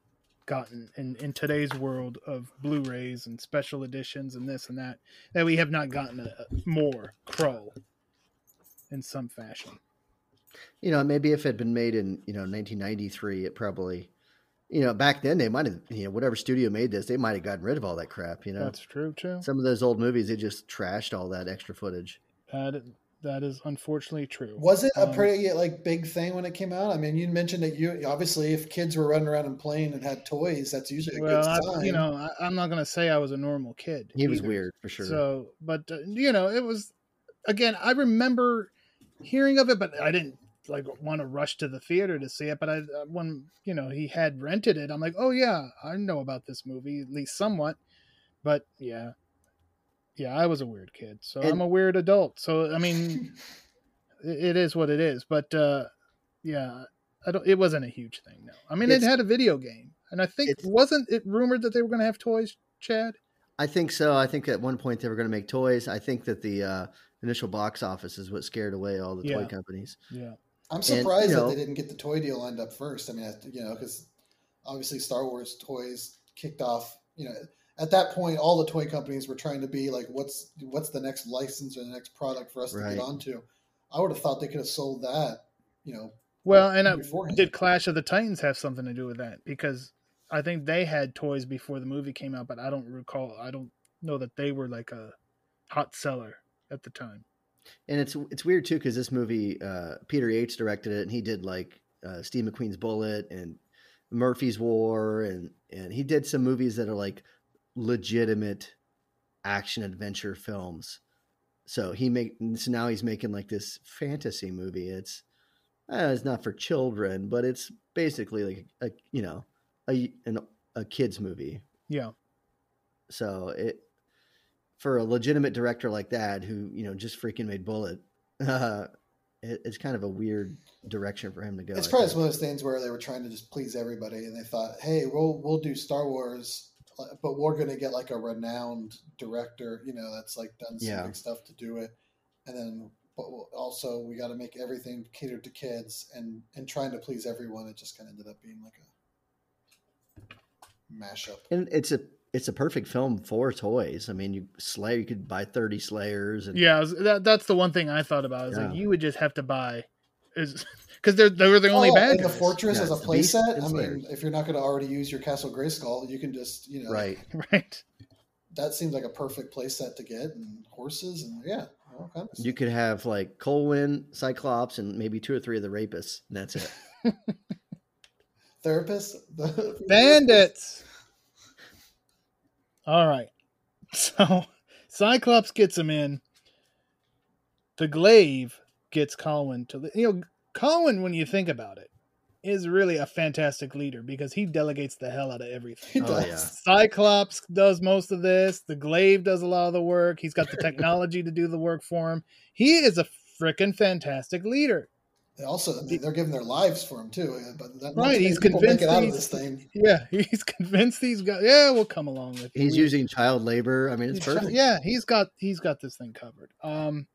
gotten in in today's world of Blu-rays and special editions and this and that that we have not gotten a, more Krull in some fashion. You know, maybe if it had been made in you know 1993, it probably, you know, back then they might have, you know, whatever studio made this, they might have gotten rid of all that crap. You know, That's true too. some of those old movies they just trashed all that extra footage. That that is unfortunately true. Was it a Um, pretty like big thing when it came out? I mean, you mentioned that you obviously if kids were running around and playing and had toys, that's usually a well, good I, sign. you know, I, I'm not gonna say I was a normal kid. He was weird for sure. So, but uh, you know, it was again. I remember hearing of it, but I didn't like want to rush to the theater to see it. But I, uh, when you know he had rented it, I'm like, oh yeah, I know about this movie at least somewhat. But yeah, yeah, I was a weird kid, so And- I'm a weird adult. So I mean, it, it is what it is. But uh, yeah, I don't. It wasn't a huge thing. No, I mean, it had a video game, and I think it's- wasn't it rumored that they were going to have toys, Chad? I think so. I think at one point they were going to make toys. I think that the uh, initial box office is what scared away all the toy companies. Yeah. I'm you surprised know- that they didn't get the toy deal lined up first. I mean, you know, because obviously Star Wars toys kicked off. You know, at that point, all the toy companies were trying to be like, "What's what's the next license or the next product for us to Right. get onto?" I would have thought they could have sold that. You know, Well, and uh, beforehand. did Clash of the Titans have something to do with that? Because I think they had toys before the movie came out, but I don't recall. I don't know that they were like a hot seller at the time. And it's it's weird too because this movie, uh, Peter Yates directed it, and he did like uh, Steve McQueen's Bullitt and Murphy's War, and and he did some movies that are like legitimate action adventure films. So he make so now he's making like this fantasy movie. It's uh, it's not for children, but it's basically like a you know a an, a kids movie. Yeah, So it for a legitimate director like that, who you know just freaking made Bullitt, uh, it, it's kind of a weird direction for him to go. it's I probably think. one of those things where they were trying to just please everybody, and they thought, "Hey, we'll we'll do Star Wars, but we're going to get like a renowned director, you know, that's like done some Yeah. big stuff to do it, and then but also we got to make everything catered to kids, and and trying to please everyone, it just kind of ended up being like a mashup. and it's a it's a perfect film for toys. I mean, you slay you could buy thirty Slayers, and yeah. I was- That, that's the one thing I thought about. Is like you would just have to buy, is because they're they were the only oh, bad and the fortress Yeah, as a it's the playset. I mean, Slayers. if you're not going to already use your Castle Grayskull, you can just you know right. right? that seems like a perfect playset to get and horses and yeah. all kinds of You could have like Colwyn, Cyclops, and maybe two or three of the rapists, and that's it. therapists, the Bandits. All right. So Cyclops gets him in. The Glaive gets Colin to the you know Colin when you think about it is really a fantastic leader because he delegates the hell out of everything. He Oh, yeah. Cyclops does most of this. The Glaive does a lot of the work. He's got the technology to do the work for him. He is a freaking fantastic leader. They also, I mean, they're giving their lives for him too. But that, Right, he's many make convinced it out of this thing. Yeah, he's convinced these guys. Yeah, we'll come along with. He's We- using child labor. I mean, it's He's- perfect. Yeah, he's got he's got this thing covered. Um,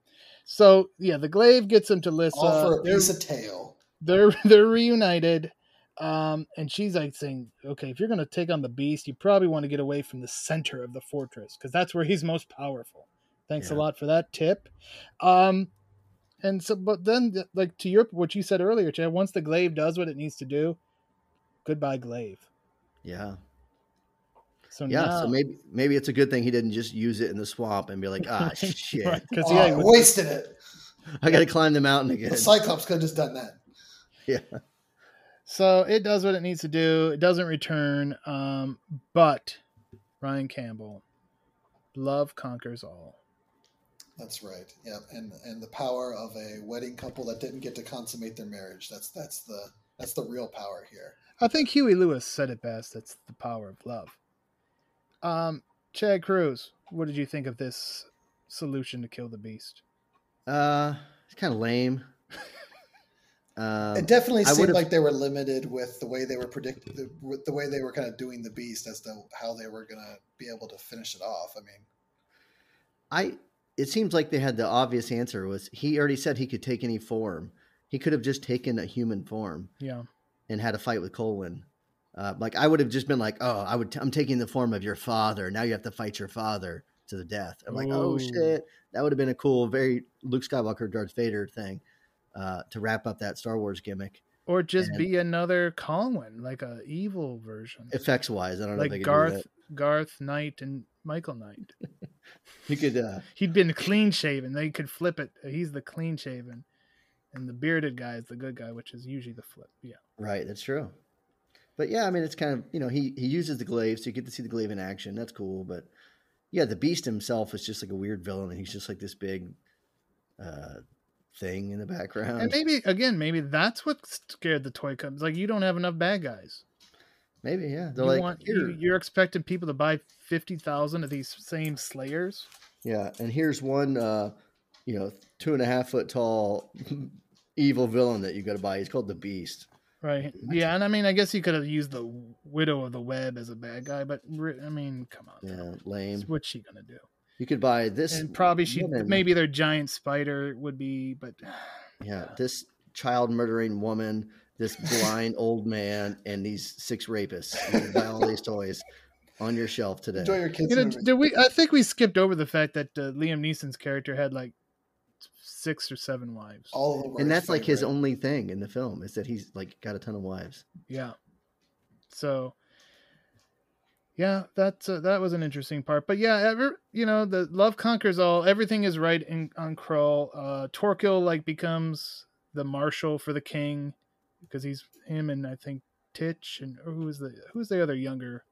so yeah, the glaive gets him to Lyssa. All for a they're, piece of tail. they're they're reunited. Um, and she's like saying, okay, if you're gonna take on the beast, you probably want to get away from the center of the fortress because that's where he's most powerful. Thanks a lot for that tip. Um, and so, but then, like to your what you said earlier, Chad, once the glaive does what it needs to do, goodbye glaive. Yeah. So Yeah. now, So maybe maybe it's a good thing he didn't just use it in the swamp and be like, ah, shit, because Oh, yeah, I he wasted it. I got to climb the mountain again. The Cyclops could have just done that. Yeah. So it does what it needs to do. It doesn't return. Um, but Ryan Campbell, love conquers all. That's right. Yeah, and and the power of a wedding couple that didn't get to consummate their marriage. That's that's the that's the real power here. I think Huey Lewis said it best. That's the power of love. Um, Chad Cruz, what did you think of this solution to kill the beast? Uh, it's kind of lame. Um, it definitely I seemed like they were limited with the way they were predict the, with the way they were kind of doing the beast as to how they were going to be able to finish it off. I mean, I it seems like they had the obvious answer was he already said he could take any form. He could have just taken a human form Yeah, and had a fight with Colwyn. Uh, like I would have just been like, oh, I would. I'm taking the form of your father. Now you have to fight your father to the death. I'm like, oh shit, that would have been a cool, very Luke Skywalker, Darth Vader thing uh, to wrap up that Star Wars gimmick. or just And- be another Colin, like a evil version, Effects wise, I don't know like Garth. Garth Knight, and Michael Knight. he could, uh, He'd been clean shaven. They could flip it. He's the clean shaven, and the bearded guy is the good guy, which is usually the flip. Yeah. right? That's true. But yeah, I mean, it's kind of you know he he uses the glaive, so you get to see the glaive in action. That's cool. But yeah, the beast himself is just like a weird villain, and he's just like this big uh, thing in the background. And maybe again, maybe that's what scared the toy companies. Like you don't have enough bad guys. Maybe yeah, they're you like want, you, you're expecting people to buy fifty thousand of these same Slayers. yeah, and here's one uh, you know two and a half foot tall evil villain that you got to buy. He's called the Beast. Right. Yeah, and I mean, I guess you could have used the Widow of the Web as a bad guy, but I mean, come on. Yeah, lame. What's she gonna do? You could buy this And probably she woman. maybe their giant spider would be, but Yeah, this child murdering woman, this blind old man, and these six rapists. You can buy all these toys on your shelf today. enjoy your kids' you know, did we? I think we skipped over the fact that uh, Liam Neeson's character had like six or seven wives. All of and that's like his favorite. only thing in the film is that he's like got a ton of wives. Yeah. So, yeah, that's uh, that was an interesting part. But yeah, ever you know, the love conquers all. Everything is right in on Krull. Uh, Torquil like becomes the marshal for the king because he's him and I think Titch and who is the who's the other younger.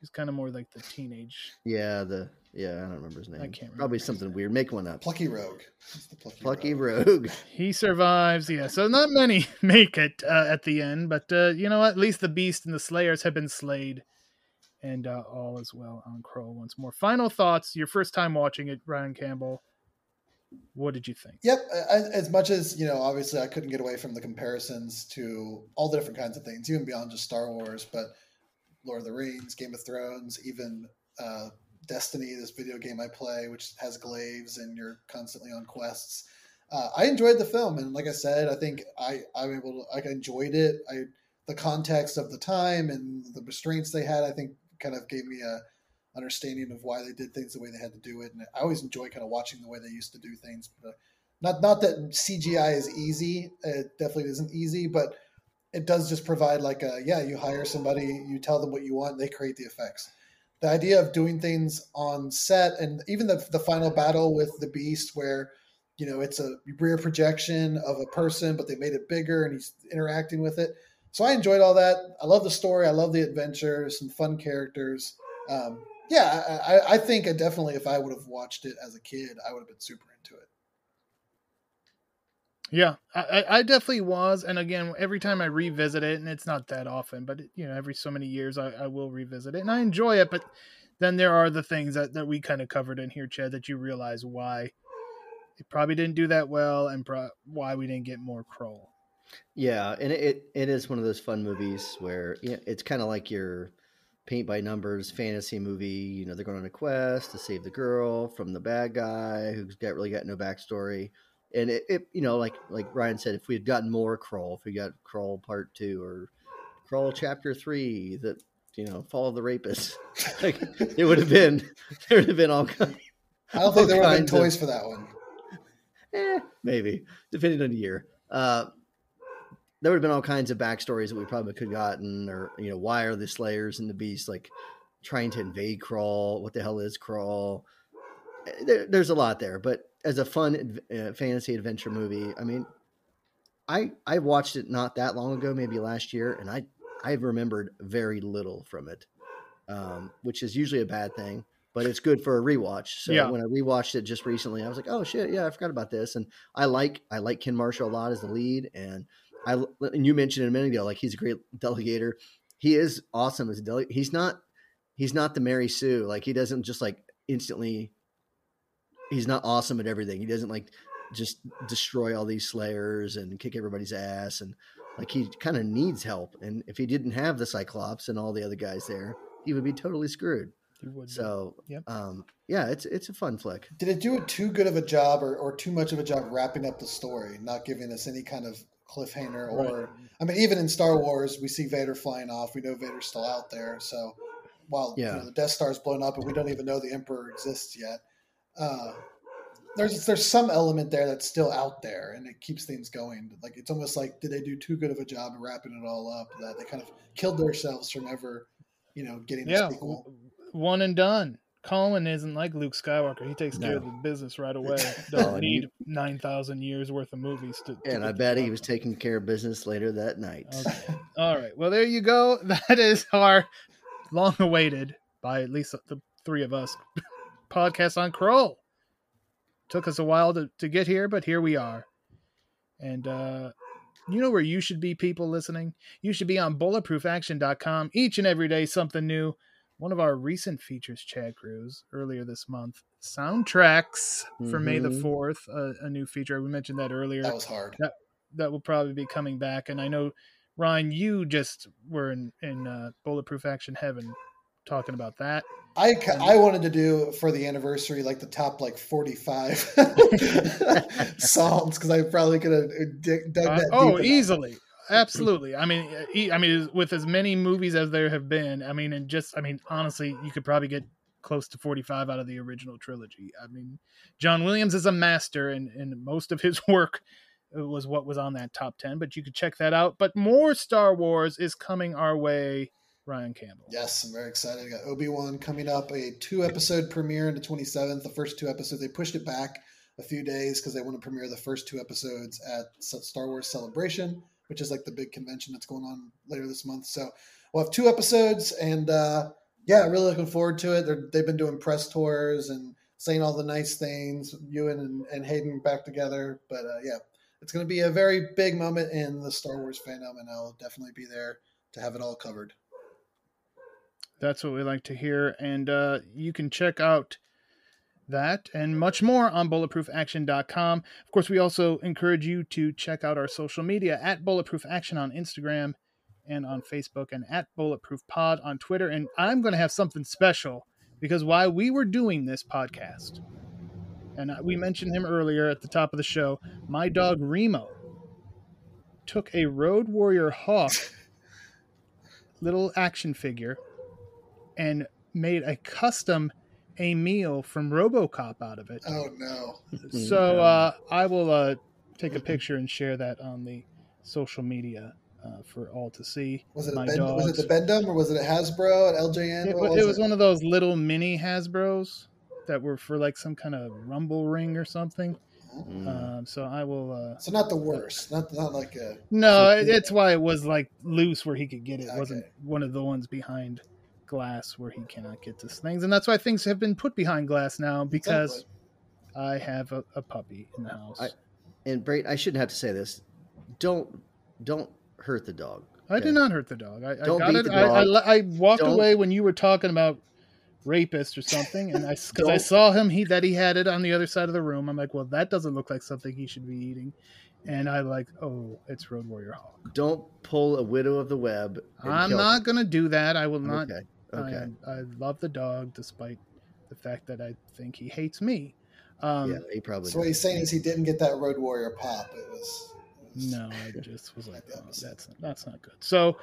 He's kind of more like the teenage. Yeah, the yeah, I don't remember his name. I can't remember Probably something name. weird. Make one up. Plucky Rogue. The Plucky, Plucky Rogue. Rogue. He survives. Yeah, so not many make it uh, at the end, but uh, you know what? At least the beast and the slayers have been slayed, and uh, all is well on Krull once more. Final thoughts. Your first time watching it, Ryan Campbell. What did you think? Yep. As, as much as you know, obviously, I couldn't get away from the comparisons to all the different kinds of things, even beyond just Star Wars, but Lord of the Rings, Game of Thrones, even uh, Destiny, this video game I play, which has glaives and you're constantly on quests. Uh, I enjoyed the film, and like I said, I think I I'm able to I enjoyed it. I the context of the time and the restraints they had, I think, kind of gave me a understanding of why they did things the way they had to do it. And I always enjoy kind of watching the way they used to do things. But uh, not not that CGI is easy. It definitely isn't easy, but it does just provide like a yeah. You hire somebody, you tell them what you want, they create the effects. The idea of doing things on set, and even the the final battle with the Beast, where you know it's a rear projection of a person, but they made it bigger and he's interacting with it. So I enjoyed all that. I love the story. I love the adventure. Some fun characters. Um, yeah, I, I think definitely, if I would have watched it as a kid, I would have been super into it. Yeah, I, I definitely was. And again, every time I revisit it, and it's not that often, but you know, every so many years, I, I will revisit it, and I enjoy it. But then there are the things that, that we kind of covered in here, Chad, that you realize why it probably didn't do that well, and pro- why we didn't get more Krull. Yeah, and it it is one of those fun movies where yeah, it's kind of like your paint by numbers fantasy movie. You know, they're going on a quest to save the girl from the bad guy who's got really got no backstory. And it, it you know, like like Ryan said, if we had gotten more Krull, if we got Krull Part Two or Krull Chapter Three, that you know, follow the rapist, like it would have been there would have been all kinds. I don't think there would have been toys of, for that one. Eh, maybe depending on the year. Uh, there would have been all kinds of backstories that we probably could have gotten, or you know, why are the Slayers and the Beast like trying to invade Krull? What the hell is Krull? Eh, there, there's a lot there, but as a fun uh, fantasy adventure movie, I mean, I I watched it not that long ago, maybe last year, and I I remembered very little from it, um, which is usually a bad thing but it's good for a rewatch. So yeah. when I rewatched it just recently, I was like, "Oh shit, yeah, I forgot about this." And I like I like Ken Marshall a lot as the lead, and I and you mentioned it a minute ago, like he's a great delegator. He is awesome as a delegator. He's not he's not the Mary Sue. Like he doesn't just like instantly. He's not awesome at everything. He doesn't like just destroy all these slayers and kick everybody's ass and like he kind of needs help. And if he didn't have the Cyclops and all the other guys there, he would be totally screwed. So, yep. um, yeah, it's it's a fun flick. Did it do it too good of a job or, or too much of a job wrapping up the story, not giving us any kind of cliffhanger or right. I mean even in Star Wars we see Vader flying off. We know Vader's still out there. So while yeah. you know, the Death Star's blown up and we don't even know the Emperor exists yet, uh, there's there's some element there that's still out there and it keeps things going. Like it's almost like did they do too good of a job of wrapping it all up that they kind of killed themselves from ever, you know, getting yeah. a sequel. One and done. Colwyn isn't like Luke Skywalker. He takes no. care of the business right away. Doesn't need nine thousand years worth of movies to. to and I bet he was taking care of business later that night. Okay. All right. Well, there you go. That is our long-awaited, by at least the three of us, podcast on Krull. Took us a while to, to get here, but here we are. And uh, you know where you should be, people listening? You should be on bulletproofaction.com each and every day, something new one of our recent features, Chad Cruz, earlier this month, soundtracks for mm-hmm. May the mm-hmm. Fourth, uh, a new feature. We mentioned that earlier. That was hard. That that will probably be coming back, and I know Ryan, you just were in in uh, Bulletproof Action Heaven talking about that. I, I wanted to do for the anniversary like the top like 45 songs because I probably could have dug that. Uh, oh, easily. Absolutely. I mean, I mean, with as many movies as there have been, I mean, and just, I mean, honestly, you could probably get close to 45 out of the original trilogy. I mean, John Williams is a master, and, and most of his work was what was on that top 10, but you could check that out. But more Star Wars is coming our way, Ryan Campbell. Yes, I'm very excited. I got Obi Wan coming up, a two episode premiere on the 27th. The first two episodes, they pushed it back a few days because they want to premiere the first two episodes at Star Wars Celebration which is like the big convention that's going on later this month. So we'll have two episodes, and uh, yeah, really looking forward to it. they have been doing press tours and saying all the nice things. Ewan and, and Hayden back together, but uh, yeah, it's going to be a very big moment in the Star Wars fandom, and I'll definitely be there to have it all covered. That's what we like to hear, and uh, you can check out that and much more on bulletproofaction.com. Of course, we also encourage you to check out our social media at Bulletproof Action on Instagram and on Facebook and at Bulletproof Pod on Twitter. And I'm going to have something special because while we were doing this podcast, and we mentioned him earlier at the top of the show, my dog Remo took a Road Warrior Hawk little action figure and made a custom Emil from RoboCop out of it. Oh no! So uh, I will uh, take a picture and share that on the social media uh, for all to see. Was it, ben, was it the Bend-Em or was it a Hasbro at LJN? It, was, it was one of those little mini Hasbros that were for like some kind of rumble ring or something. Mhm. Um, so I will. Uh, So not the worst, not not like a no, it- it's why it was like loose where he could get it. It wasn't one of the ones behind glass where he cannot get to things, and that's why things have been put behind glass now because Exactly. I have a, a puppy in the house. I- And Brait, I shouldn't have to say this. Don't don't hurt the dog. I did not hurt the dog. I, I Don't got beat it. the I, I, dog. le- I walked Don't- away when you were talking about rapist or something, and I because I saw him he that he had it on the other side of the room. I'm like, well, that doesn't look like something he should be eating, and I like, oh, it's Road Warrior Hawk. Don't pull a widow of the web. I'm kill- not gonna do that. I will not. Okay. I, Okay. am- I love the dog, despite the fact that I think he hates me. Um, yeah, he probably. So what he's saying is he didn't get that Road Warrior pop. It was, it was No, I just was like, oh, that's that's not good. So,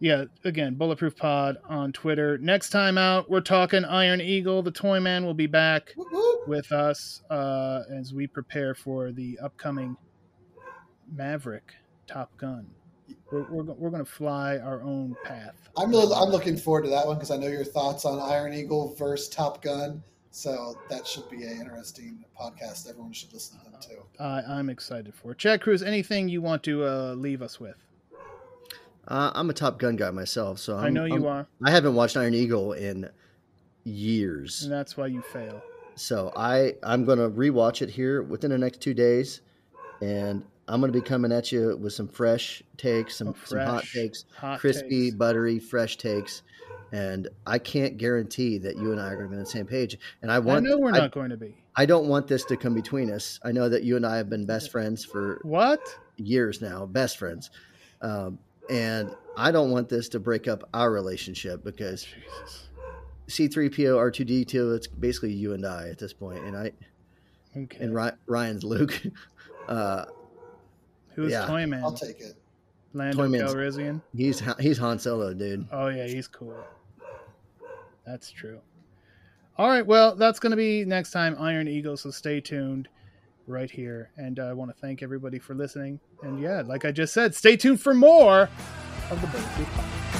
yeah, again, Bulletproof Pod on Twitter. Next time out, we're talking Iron Eagle. The Toy Man will be back Whoop, whoop. with us uh, as we prepare for the upcoming Maverick Top Gun. We're we're, we're going to fly our own path. I'm really, I'm looking forward to that one because I know your thoughts on Iron Eagle versus Top Gun. So that should be an interesting podcast. Everyone should listen to them too. I I'm excited for it. Chad Cruz, anything you want to uh, leave us with? Uh, I'm a Top Gun guy myself, so I'm, i know you I'm- are, I haven't watched Iron Eagle in years, and that's why you fail. so I I'm gonna rewatch it here within the next two days, and I'm gonna be coming at you with some fresh takes, some Oh, some hot takes, Hot crispy, takes. buttery, fresh takes. And I can't guarantee that you and I are going to be on the same page. And I I want know we're I- not going to be. I don't want this to come between us. I know that you and I have been best friends for What? years now, best friends. Um, and I don't want this to break up our relationship because C3PO, R2D2, it's basically you and I at this point. And I, Okay. and Ryan's Luke. Uh, Who's yeah. Toyman? I'll take it. Lando Toyman's- Calrissian. he's, he's Han Solo, dude. Oh yeah, he's cool. That's true. All right, well, that's going to be next time Iron Eagle, so stay tuned right here. And uh, I want to thank everybody for listening. And yeah, like I just said, stay tuned for more of the Bulletproof Podcast.